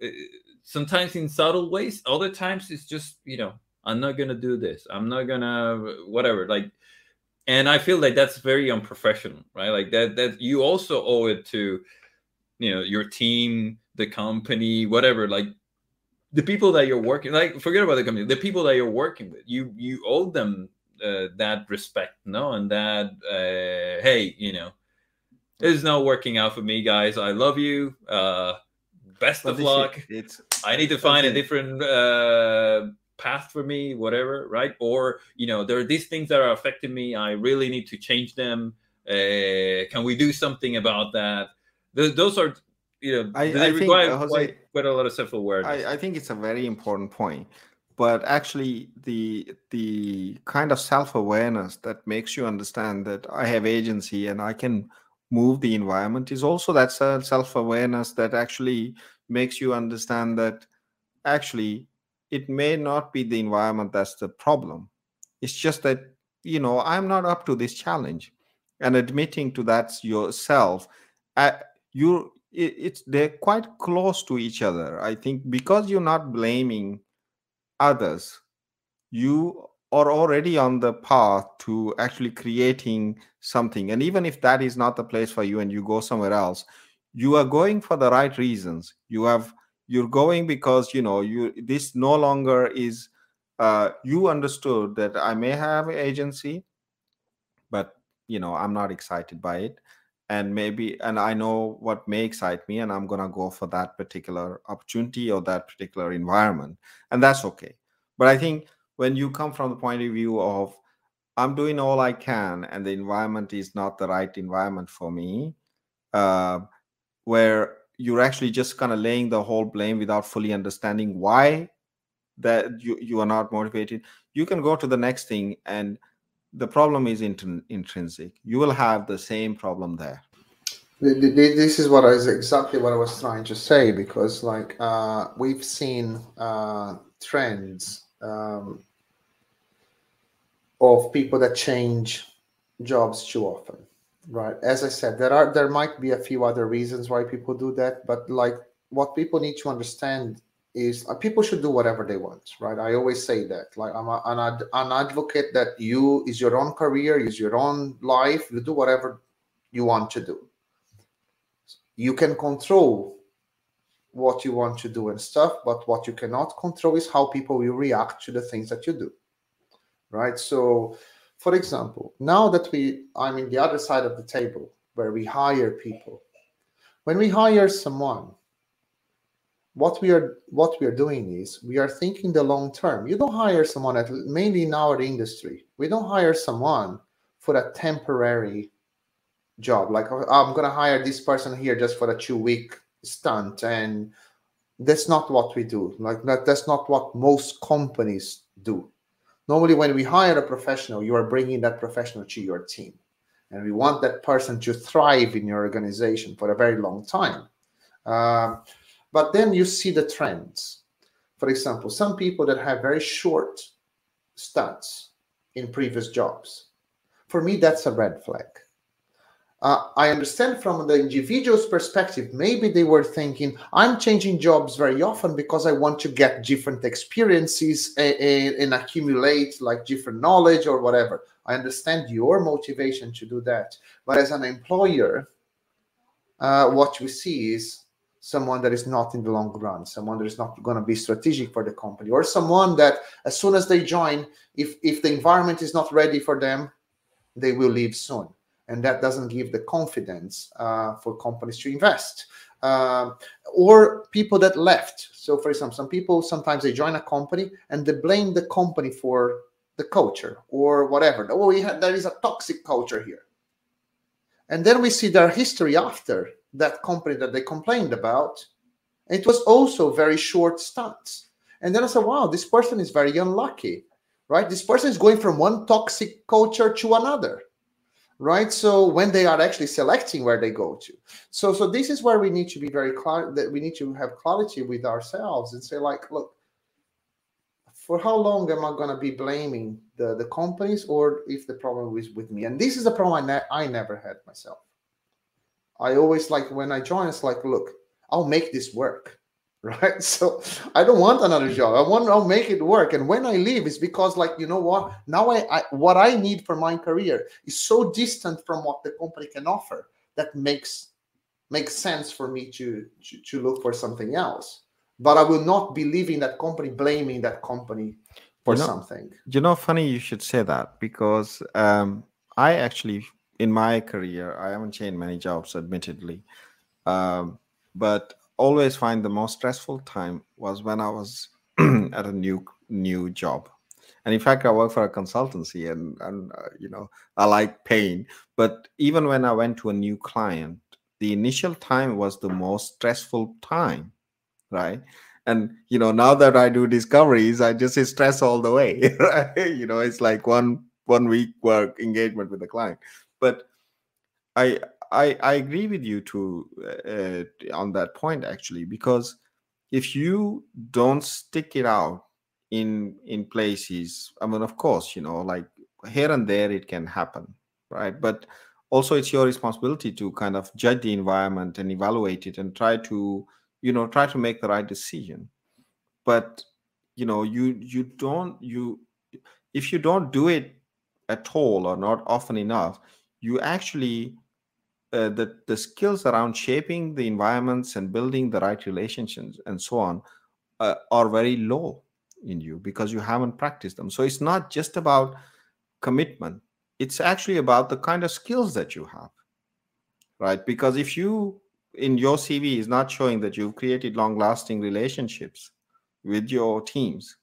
uh, sometimes in subtle ways other times it's just you know i'm not gonna do this. I'm not gonna whatever like and i feel like that's very unprofessional right? Like that that you also owe it to you know your team the company whatever like the people that you're working like forget about the company the people that you're working with you you owe them uh, that respect no? And that uh, hey you know it's not working out for me guys i love you uh best but of luck. it's i need to find a different uh path for me whatever right? Or you know there are these things that are affecting me i really need to change them uh, can we do something about that those are you know I, they I require think, Jose, quite, quite a lot of self awareness. I, I think it's a very important point, but actually the the kind of self awareness that makes you understand that I have agency and I can move the environment is also that self awareness that actually makes you understand that actually it may not be the environment that's the problem. It's just that you know I'm not up to this challenge, and admitting to that yourself you it, it's they're quite close to each other i think because you're not blaming others you are already on the path to actually creating something. And even if that is not the place for you and you go somewhere else you are going for the right reasons. You have you're going because you know you this no longer is uh, you understood that i may have agency but you know i'm not excited by it and maybe and i know what may excite me and i'm going to go for that particular opportunity or that particular environment and that's okay. But i think when you come from the point of view of i'm doing all i can and the environment is not the right environment for me uh, where you're actually just kind of laying the whole blame without fully understanding why that you, you are not motivated you can go to the next thing and the problem is int- intrinsic. You will have the same problem there. This is what is exactly what I was trying to say because, like, uh, we've seen uh, trends um, of people that change jobs too often, right? As I said, there are there might be a few other reasons why people do that, but like, what people need to understand is uh, people should do whatever they want right? I always say that. Like i'm a, an, ad, an advocate that you is your own career is your own life you do whatever you want to do. You can control what you want to do and stuff but what you cannot control is how people will react to the things that you do right? So for example now that we i'm in the other side of the table where we hire people when we hire someone what we are what we are doing is we are thinking the long term. You don't hire someone at mainly in our industry we don't hire someone for a temporary job. Like oh, i'm going to hire this person here just for a two week stunt and that's not what we do. Like that, that's not what most companies do. Normally when we hire a professional you are bringing that professional to your team and we want that person to thrive in your organization for a very long time. Uh, but then you see the trends for example some people that have very short stunts in previous jobs for me that's a red flag uh, I understand from the individual's perspective, maybe they were thinking, I'm changing jobs very often because I want to get different experiences and, and, accumulate like different knowledge or whatever. I understand your motivation to do that. But as an employer, uh, what we see is someone that is not in the long run, someone that is not going to be strategic for the company, or someone that as soon as they join, if, if the environment is not ready for them, they will leave soon. And that doesn't give the confidence uh, for companies to invest. Uh, or people that left. So for example some people sometimes they join a company and they blame the company for the culture or whatever. Oh we have, there is a toxic culture here. And then we see their history after that company that they complained about it was also very short stunts. And then i said wow this person is very unlucky right? This person is going from one toxic culture to another right? So when they are actually selecting where they go to. So so this is where we need to be very clear that we need to have clarity with ourselves and say like look for how long am i going to be blaming the the companies or if the problem is with me? And this is a problem i, ne- I never had myself i always like when i join it's like look i'll make this work <laughs> right? So i don't want another job. I want to make it work. And when i leave it's because like you know what? Now I, I, what i need for my career is so distant from what the company can offer that makes makes sense for me to, to to look for something else. But i will not be leaving that company blaming that company for you know, something. you know funny you should say that because um i actually in my career i haven't changed many jobs admittedly um but always find the most stressful time was when I was <clears throat> at a new new job. And in fact, I work for a consultancy, and and uh, you know I like pain. But even when I went to a new client, the initial time was the most stressful time, right? And you know now that I do discoveries, I just stress all the way. <laughs> Right? You know, it's like one one week work engagement with the client. But I I, I agree with you too uh, on that point actually because if you don't stick it out in in places i mean of course you know like here and there it can happen right? But also it's your responsibility to kind of judge the environment and evaluate it and try to you know try to make the right decision. But you know you you don't you if you don't do it at all or not often enough you actually uh, the the skills around shaping the environments and building the right relationships and so on uh, are very low in you because you haven't practiced them. So it's not just about commitment. It's actually about the kind of skills that you have right? Because if you in your cv is not showing that you've created long lasting relationships with your teams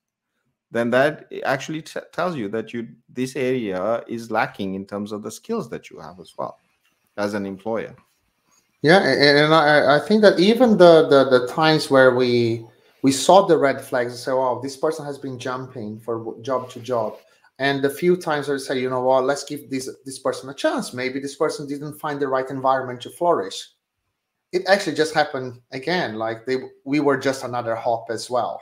then that actually t- tells you that you this area is lacking in terms of the skills that you have as well as an employer. Yeah, and I, I think that even the, the the times where we we saw the red flags and say, "Oh, this person has been jumping for job to job," and the few times I say, "You know what? Let's give this this person a chance. Maybe this person didn't find the right environment to flourish." It actually just happened again. Like they, we were just another hop as well,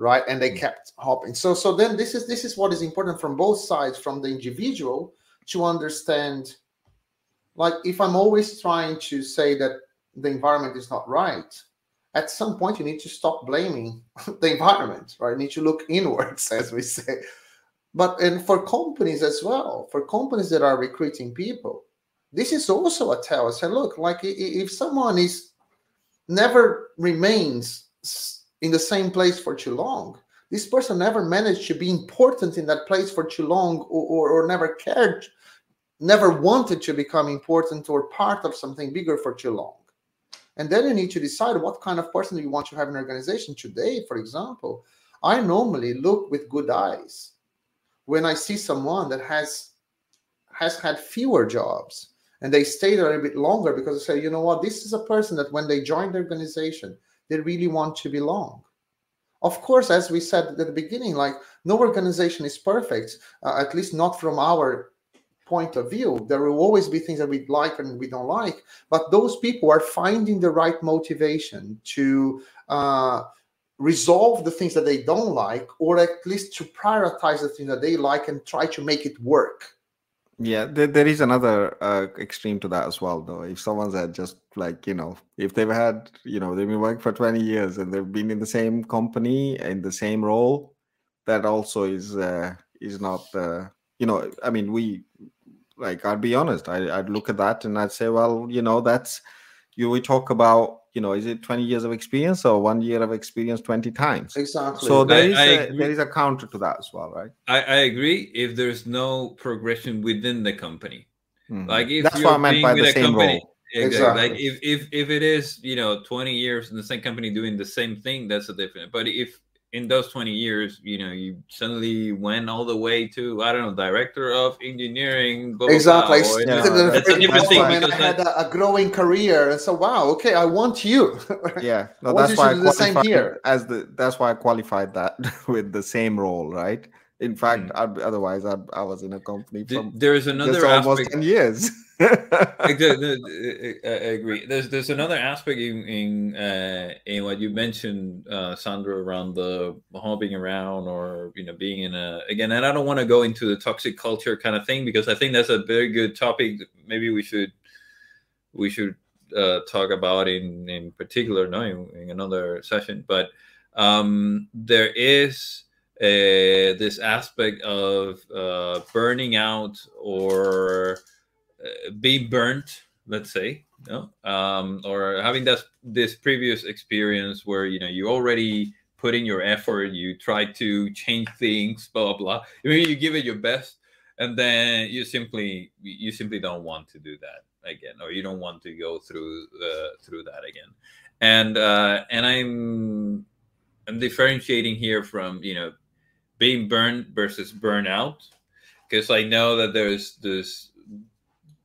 right? And they mm. kept hopping. So, so then this is this is what is important from both sides, from the individual to understand like if i'm always trying to say that the environment is not right at some point you need to stop blaming <laughs> the environment right you need to look inwards <laughs> as we say but and for companies as well for companies that are recruiting people this is also a tell say look like if someone is never remains in the same place for too long. This person never managed to be important in that place for too long or, or, or never cared, never wanted to become important or part of something bigger for too long. And then you need to decide what kind of person you want to have in an organization. Today, for example, I normally look with good eyes when I see someone that has has had fewer jobs and they stay there a bit longer because I say, you know what, this is a person that when they joined the organization, they really want to belong. Of course, as we said at the beginning, like no organization is perfect, uh, at least not from our point of view. There will always be things that we like and we don't like, but those people are finding the right motivation to uh, resolve the things that they don't like, or at least to prioritize the things that they like and try to make it work. Yeah, there, there is another uh, extreme to that as well, though. If someone's had just like, you know, if they've had, you know, they've been working for 20 years and they've been in the same company in the same role, that also is uh, is not, uh, you know, I mean, we, like, I'd be honest, I, I'd look at that and I'd say, well, you know, that's, you, we talk about you know, is it 20 years of experience or one year of experience 20 times? Exactly. So there I, is I a, there is a counter to that as well, right? I, I agree if there's no progression within the company. Mm-hmm. Like if that's what I meant by the same company, role. Exactly. Like if, if if it is, you know, 20 years in the same company doing the same thing, that's a different. But if in those 20 years, you know, you suddenly went all the way to, I don't know, director of engineering. Blah, exactly. Blah, yeah. That's a different thing. I, I had a, a, growing career. And so, wow, okay, I want you. <laughs> yeah. No, that's why I qualified here. as the, that's why I qualified that <laughs> with the same role, right? In fact, mm. otherwise I'd, i was in a company from there's another almost aspect. 10 years. <laughs> <laughs> I agree. There's there's another aspect in in, uh, in what you mentioned, uh, Sandro, around the hopping around or you know being in a again. And I don't want to go into the toxic culture kind of thing because I think that's a very good topic. Maybe we should we should uh, talk about in in particular, no, in, in another session. But um, there is uh, this aspect of uh, burning out or uh, being burnt, let's say, you know, um, or having that this previous experience where you know you already put in your effort, you try to change things, blah blah blah. I mean, you give it your best, and then you simply you simply don't want to do that again, or you don't want to go through uh, through that again. And uh, and I'm I'm differentiating here from you know being burned versus burnout because I know that there's this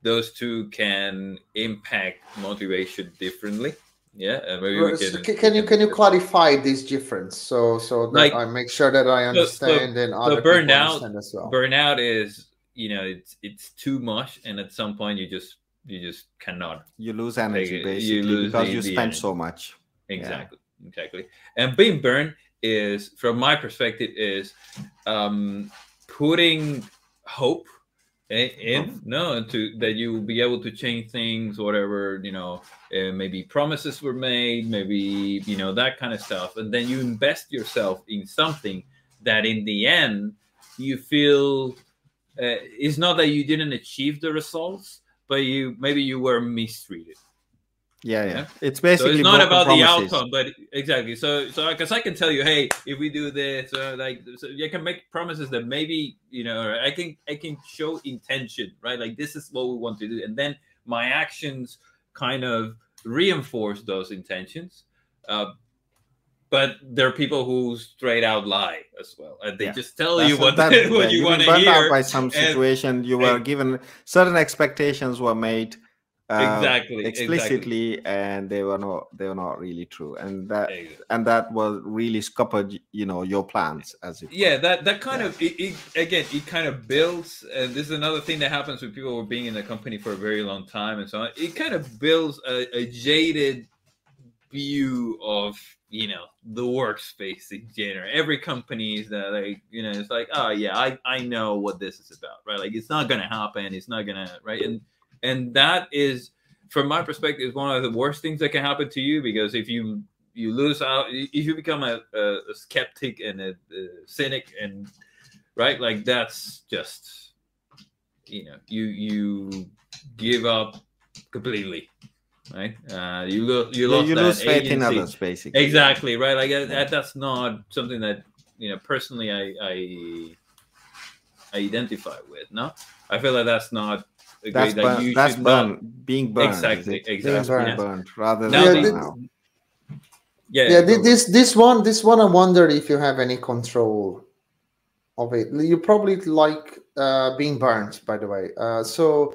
those two can impact motivation differently. Yeah, maybe uh, can, can, can, you can you clarify this difference so so that like, I make sure that I understand so, and other burnout, as well. Burnout is you know it's it's too much, and at some point you just you just cannot. You lose energy basically you lose because the, you spend so much. Exactly, yeah. exactly. And being burned is, from my perspective, is um, putting hope in in no to that you will be able to change things whatever you know uh, maybe promises were made maybe you know that kind of stuff. And then you invest yourself in something that in the end you feel uh, it's not that you didn't achieve the results but you maybe you were mistreated yeah, yeah. It's basically so it's not about the outcome, but exactly. So, so because I can tell you, hey, if we do this, uh, like, so you can make promises that maybe you know, I can, I can show intention, right? Like this is what we want to do, and then my actions kind of reinforce those intentions. Uh, but there are people who straight out lie as well, and they yeah. just tell That's you what, that, <laughs> what you want to hear. by some situation, and, you were and, given certain expectations were made uh, exactly explicitly exactly. and they were not they were not really true and that exactly. and that was really scuppered you know your plans as it yeah that that kind of it, it, again it kind of builds and this is another thing that happens with people who are being in the company for a very long time and so on. It kind of builds a, a jaded view of you know the workspace in general. Every company is that like you know it's like oh yeah i i know what this is about right? Like it's not gonna happen it's not gonna right? And and that is from my perspective is one of the worst things that can happen to you because if you you lose out if you become a, a, a skeptic and a, a, cynic and right like that's just you know you you give up completely right? Uh, you lo- you, lost you lose faith in others, basically. Exactly right. Like that, that's not something that you know personally I, I I identify with. No, I feel like that's not a That's that burn, you that's should not- burn, being burned. is Exactly, it? exactly. burned. yes. Burned rather Now than the- burnout. Yeah, yeah this this one this one i wonder if you have any control of it you probably like uh, being burnt by the way uh, so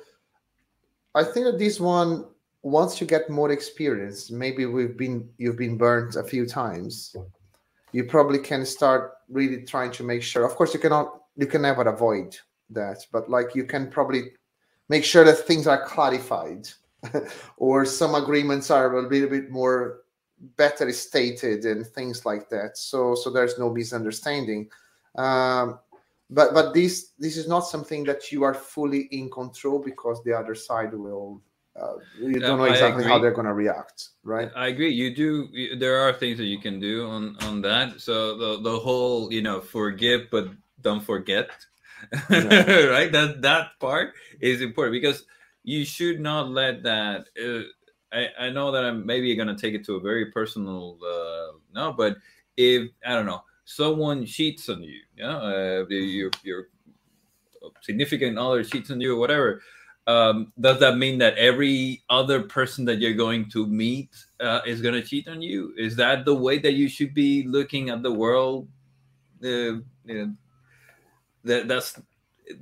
i think that this one once you get more experience maybe we've been you've been burnt a few times you probably can start really trying to make sure of course you cannot you can never avoid that but like you can probably make sure that things are clarified <laughs> or some agreements are a little bit more better stated and things like that so so there's no misunderstanding um, but but this this is not something that you are fully in control because the other side will uh, you don't know exactly how they're going to react right I agree. You do. you- There are things that you can do on on that. So the the whole you know forgive but don't forget, Yeah. <laughs> right? That that part is important because you should not let that. Uh, I I know that I'm maybe to take it to a very personal uh, no, but if I don't know someone cheats on you, know, uh, your your significant other cheats on you or whatever um, does that mean that every other person that you're going to meet uh, is going to cheat on you? Is that the way that you should be looking at the world? Uh, you know, that that's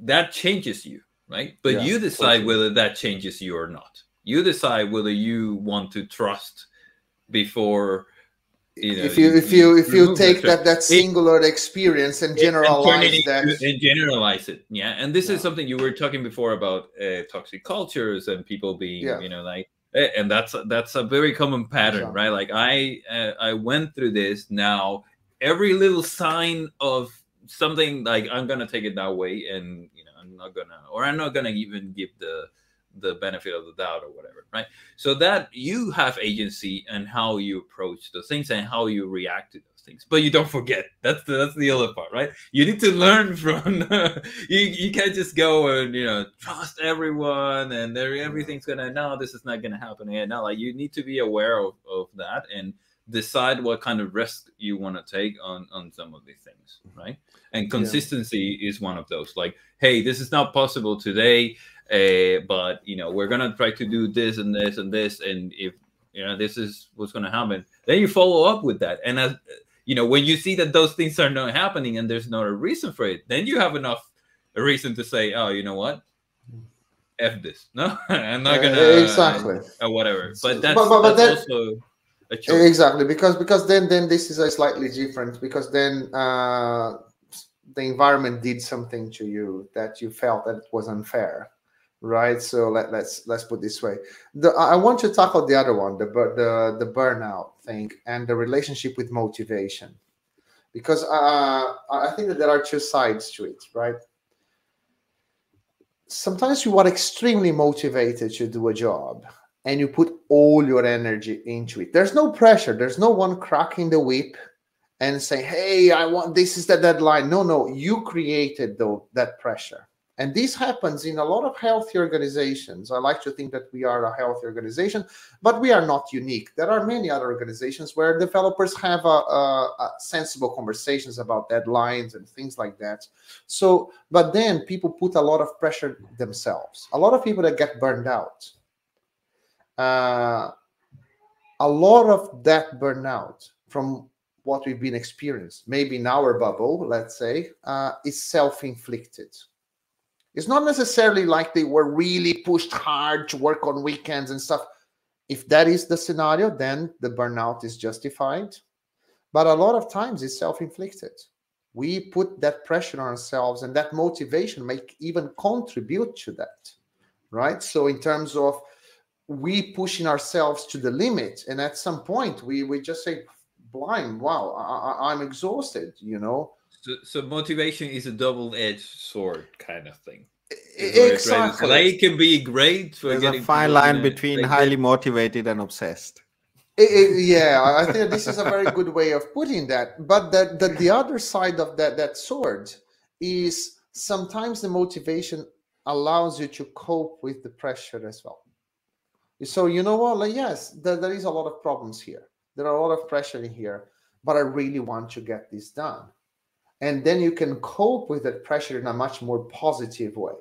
that changes you, right? But Yeah, you decide whether that changes you or not. You decide whether you want to trust before. You know, if you if you if you take that that singular experience and and generalize it that into- and generalize it yeah and this Yeah. is something you were talking before about uh, toxic cultures and people being Yeah. you know like eh, and that's that's a very common pattern Exactly. right like i uh, i went through this now every little sign of something like i'm gonna take it that way and you know i'm not gonna or i'm not gonna even give the the benefit of the doubt or whatever right? So that you have agency and how you approach those things and how you react to those things but you don't forget. That's the that's the other part right? You need to <laughs> learn from <laughs> you you can't just go and you know trust everyone and everything's gonna no this is not gonna happen again. No like you need to be aware of, of that and decide what kind of risk you want to take on on some of these things right? And consistency is one of those like hey this is not possible today uh, but you know we're gonna try to do this and this and this and if you know this is what's gonna happen then you follow up with that. And as you know when you see that those things are not happening and there's not a reason for it then you have enough a reason to say oh you know what? F this. <laughs> No i'm not Uh, gonna exactly. or whatever. But that's, but- but- but that's that- also exactly because because then then this is a slightly different because then uh the environment did something to you that you felt that it was unfair right? So let, let's let's put this way. The i I want to tackle the other one the the the burnout thing and the relationship with motivation. Because uh i think that there are two sides to it right? Sometimes you are extremely motivated to do a job and you put all your energy into it. There's no pressure. There's no one cracking the whip and saying, "Hey, I want this is the deadline." No, no, you created though that pressure. And this happens in a lot of healthy organizations. I like to think that we are a healthy organization, but we are not unique. There are many other organizations where developers have a, a, a sensible conversations about deadlines and things like that. So, but then people put a lot of pressure themselves. A lot of people that get burned out uh, a lot of that burnout from what we've been experienced, maybe in our bubble, let's say, uh, is self-inflicted. It's not necessarily like they were really pushed hard to work on weekends and stuff. If that is the scenario, then the burnout is justified. But a lot of times it's self-inflicted. We put that pressure on ourselves, and that motivation may even contribute to that, right? So in terms of we pushing ourselves to the limit. And at some point we we just say blind wow I, I, i'm exhausted you know? So, so motivation is a double-edged sword kind of thing. Is what you're trying to say. exactly. like it can be great for There's getting a fine line between like highly motivated and obsessed. I- I- yeah i I think this is a very good way of putting that. But the, the the other side of that that sword is sometimes the motivation allows you to cope with the pressure as well So you know what? Like, yes, there, there is a lot of problems here. There are a lot of pressure in here, but I really want to get this done. And then you can cope with that pressure in a much more positive way.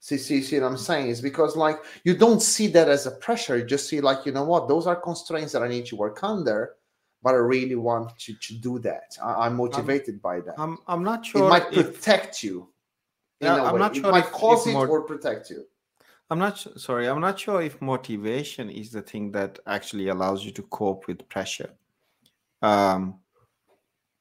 See, see, see what I'm saying? Is because like you don't see that as a pressure. You just see like, you know what, those are constraints that I need to work under, but I really want to, to do that. I, am motivated I'm, by that. I'm I'm not sure. It might protect if, you. Yeah, I'm way. not sure. It might if, cause if it or protect you. I'm not sorry. I'm not sure if motivation is the thing that actually allows you to cope with pressure. Um,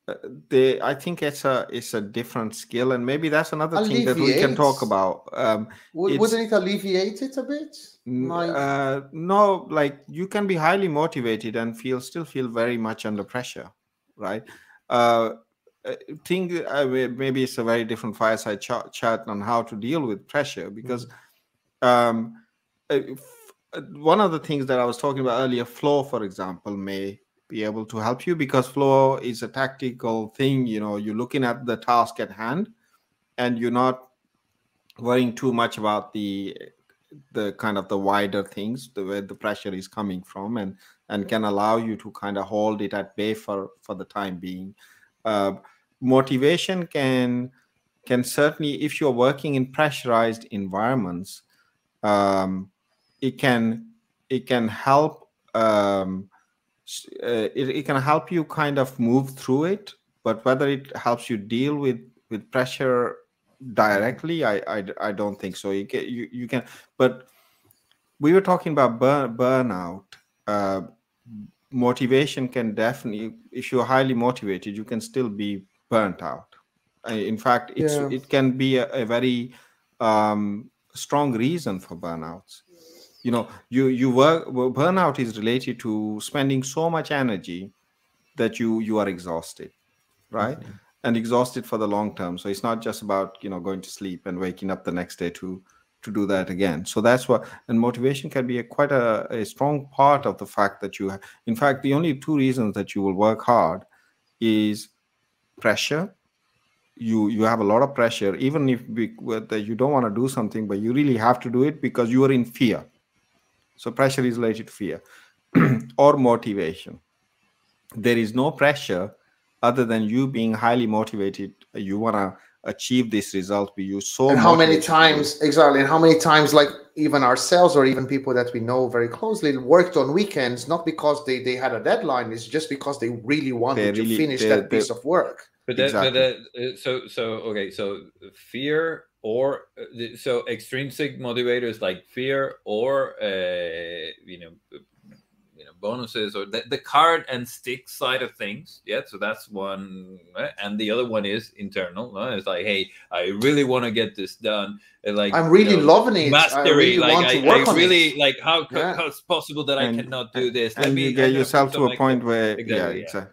uh, they, I think it's a it's a different skill, and maybe that's another thing that we can talk about. Um, Would, wouldn't it alleviate it a bit? Like... Uh, no, like you can be highly motivated and feel still feel very much under pressure, right? Uh, uh think uh, maybe it's a very different fireside chat, chat on how to deal with pressure because. Mm-hmm um, uh, uh, one of the things that I was talking about earlier, flow, for example, may be able to help you because flow is a tactical thing. You know, you're looking at the task at hand, and you're not worrying too much about the the kind of the wider things, the where the pressure is coming from, and and can allow you to kind of hold it at bay for for the time being. Uh, motivation can can certainly, if you're working in pressurized environments, um, it can it can help um, uh, it, it can help you kind of move through it but whether it helps you deal with with pressure directly i i, I don't think so you can you, you can but we were talking about burn, burnout uh, motivation can definitely if you're highly motivated you can still be burnt out in fact it's yeah. it can be a, a very um, strong reason for burnouts. You know you you work burnout is related to spending so much energy that you you are exhausted right? Mm-hmm. and exhausted for the long term. So it's not just about you know going to sleep and waking up the next day to to do that again. So that's what and motivation can be a, quite a, a strong part of the fact that you have, in fact the only two reasons that you will work hard is pressure you you have a lot of pressure. Even if you don't want to do something but you really have to do it because you are in fear. So pressure is related to fear <clears throat> or motivation. There is no pressure other than you being highly motivated. You want to achieve this result. But you so and how many times exactly and how many times like even ourselves or even people that we know very closely worked on weekends not because they they had a deadline it's just because they really wanted they really, to finish that piece of work but that, exactly. but that, uh, so so okay, so fear or uh, so extrinsic motivators like fear or uh, you know you know bonuses or the, the card and stick side of things yeah so that's one right? and the other one is internal right? it's like hey i really want to get this done and like i'm really you know, loving it mastery I really like I, I really it. like how, yeah. how it's possible that and, i cannot do this Let and me, you get yourself to a point where exactly, yeah,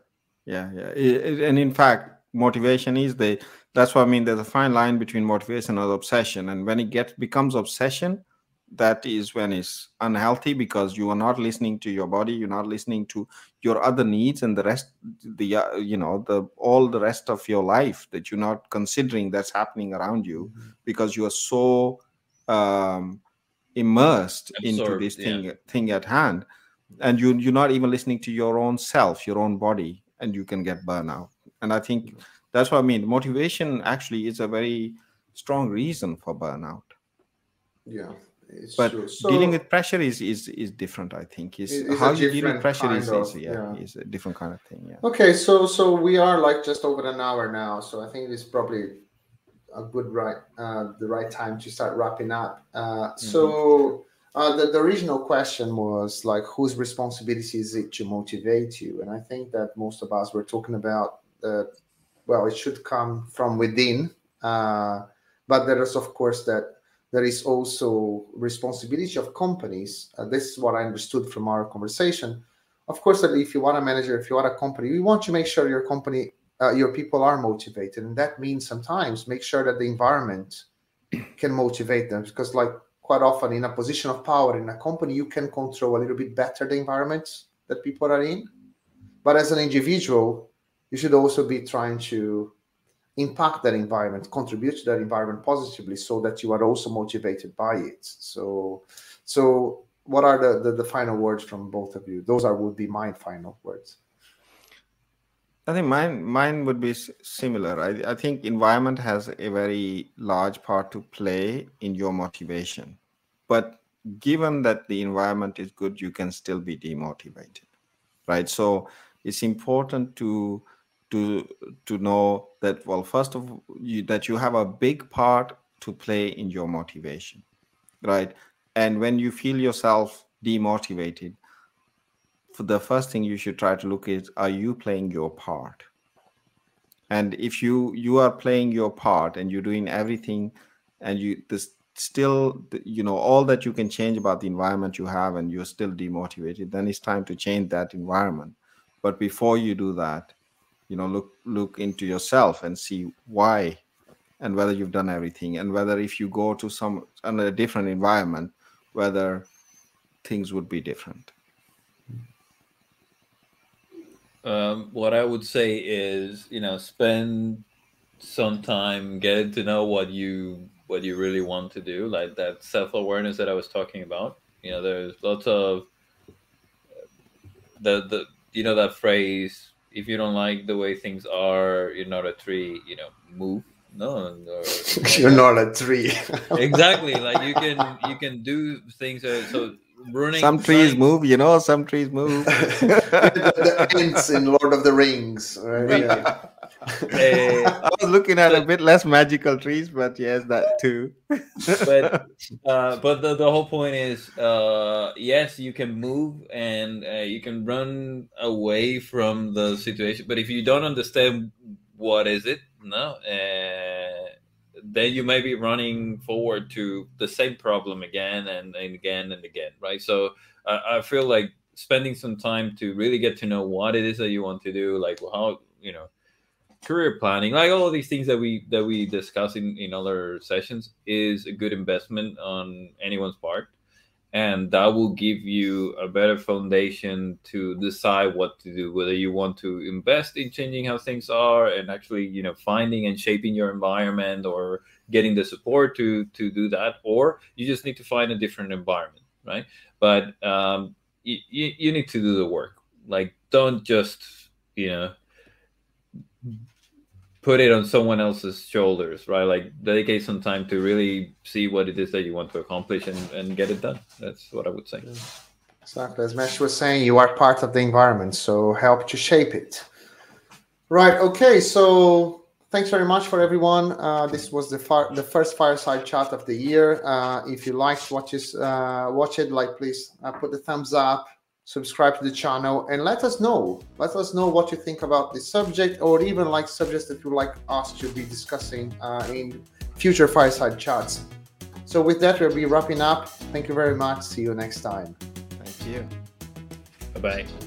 yeah yeah yeah and in fact motivation is they that's what i mean there's a fine line between motivation and obsession and when it gets becomes obsession that is when it's unhealthy because you are not listening to your body you're not listening to your other needs and the rest the uh, you know the all the rest of your life that you're not considering that's happening around you mm-hmm. because you are so um, immersed Absorbed, into this thing yeah. thing at hand and you you're not even listening to your own self your own body and you can get burnout and i think that's what i mean. Motivation actually is a very strong reason for burnout. Yeah but so, dealing with pressure is is is different i think. Is how you deal with pressure is, of, is yeah, yeah, is a different kind of thing yeah. Okay so so we are like just over an hour now so i think it's probably a good right uh the right time to start wrapping up. Uh so mm-hmm. Uh, the, the original question was like whose responsibility is it to motivate you? And i think that most of us were talking about well it should come from within uh, but there is of course that there is also responsibility of companies uh, this is what i understood from our conversation. Of course if you want a manager if you want a company we want to make sure your company uh, your people are motivated and that means sometimes make sure that the environment can motivate them because like quite often in a position of power in a company you can control a little bit better the environment that people are in. But as an individual you should also be trying to impact that environment, contribute to that environment positively, so that you are also motivated by it. So, so what are the, the, the final words from both of you? Those are would be my final words. I think mine mine would be similar. I, I think environment has a very large part to play in your motivation, but given that the environment is good, you can still be demotivated, right? So it's important to to to know that well, first of all, you, that you have a big part to play in your motivation, right? And when you feel yourself demotivated, for the first thing you should try to look is are you playing your part? And if you you are playing your part and you're doing everything and you this still you know all that you can change about the environment you have and you're still demotivated then it's time to change that environment but before you do that you know look look into yourself and see why and whether you've done everything and whether if you go to some a different environment whether things would be different? Um, what I would say is, you know, spend some time getting to know what you what you really want to do, like that self awareness that I was talking about. You know, there's lots of the the you know that phrase, if you don't like the way things are, you're not a tree. You know, move no, <laughs> no <laughs> you're not a tree. <laughs> exactly, like you can you can do things. Uh, so running. Some trees move, you know. Some trees move. the, the Ents in Lord of the Rings. Right? Yeah. Uh, <laughs> I was looking at a bit less magical trees, but yes, that too. <laughs> but <laughs> uh, but the, the whole point is, uh, yes, you can move and uh, you can run away from the situation, but if you don't understand what is it, no, uh, then you may be running forward to the same problem again and, and again and again, right? So I feel like spending some time to really get to know what it is that you want to do, like how you know career planning, like all of these things that we that we discuss in in other sessions, is a good investment on anyone's part. And that will give you a better foundation to decide what to do whether you want to invest in changing how things are and actually you know finding and shaping your environment or getting the support to to do that or you just need to find a different environment right? But um, you, you need to do the work. Like don't just you know put it on someone else's shoulders, right? Like dedicate some time to really see what it is that you want to accomplish and, and get it done. That's what I would say. Exactly. As Mash was saying, you are part of the environment, so help to shape it. Right. Okay. So thanks very much for everyone. Uh, this was the far, the first fireside chat of the year. Uh, if you liked what you uh, watch it, like please uh, put the thumbs up subscribe to the channel and let us know. Let us know what you think about this subject or even like subjects that you'd like us to be discussing uh, in future fireside chats. So with that we'll be wrapping up. Thank you very much. See you next time. Thank you. Bye bye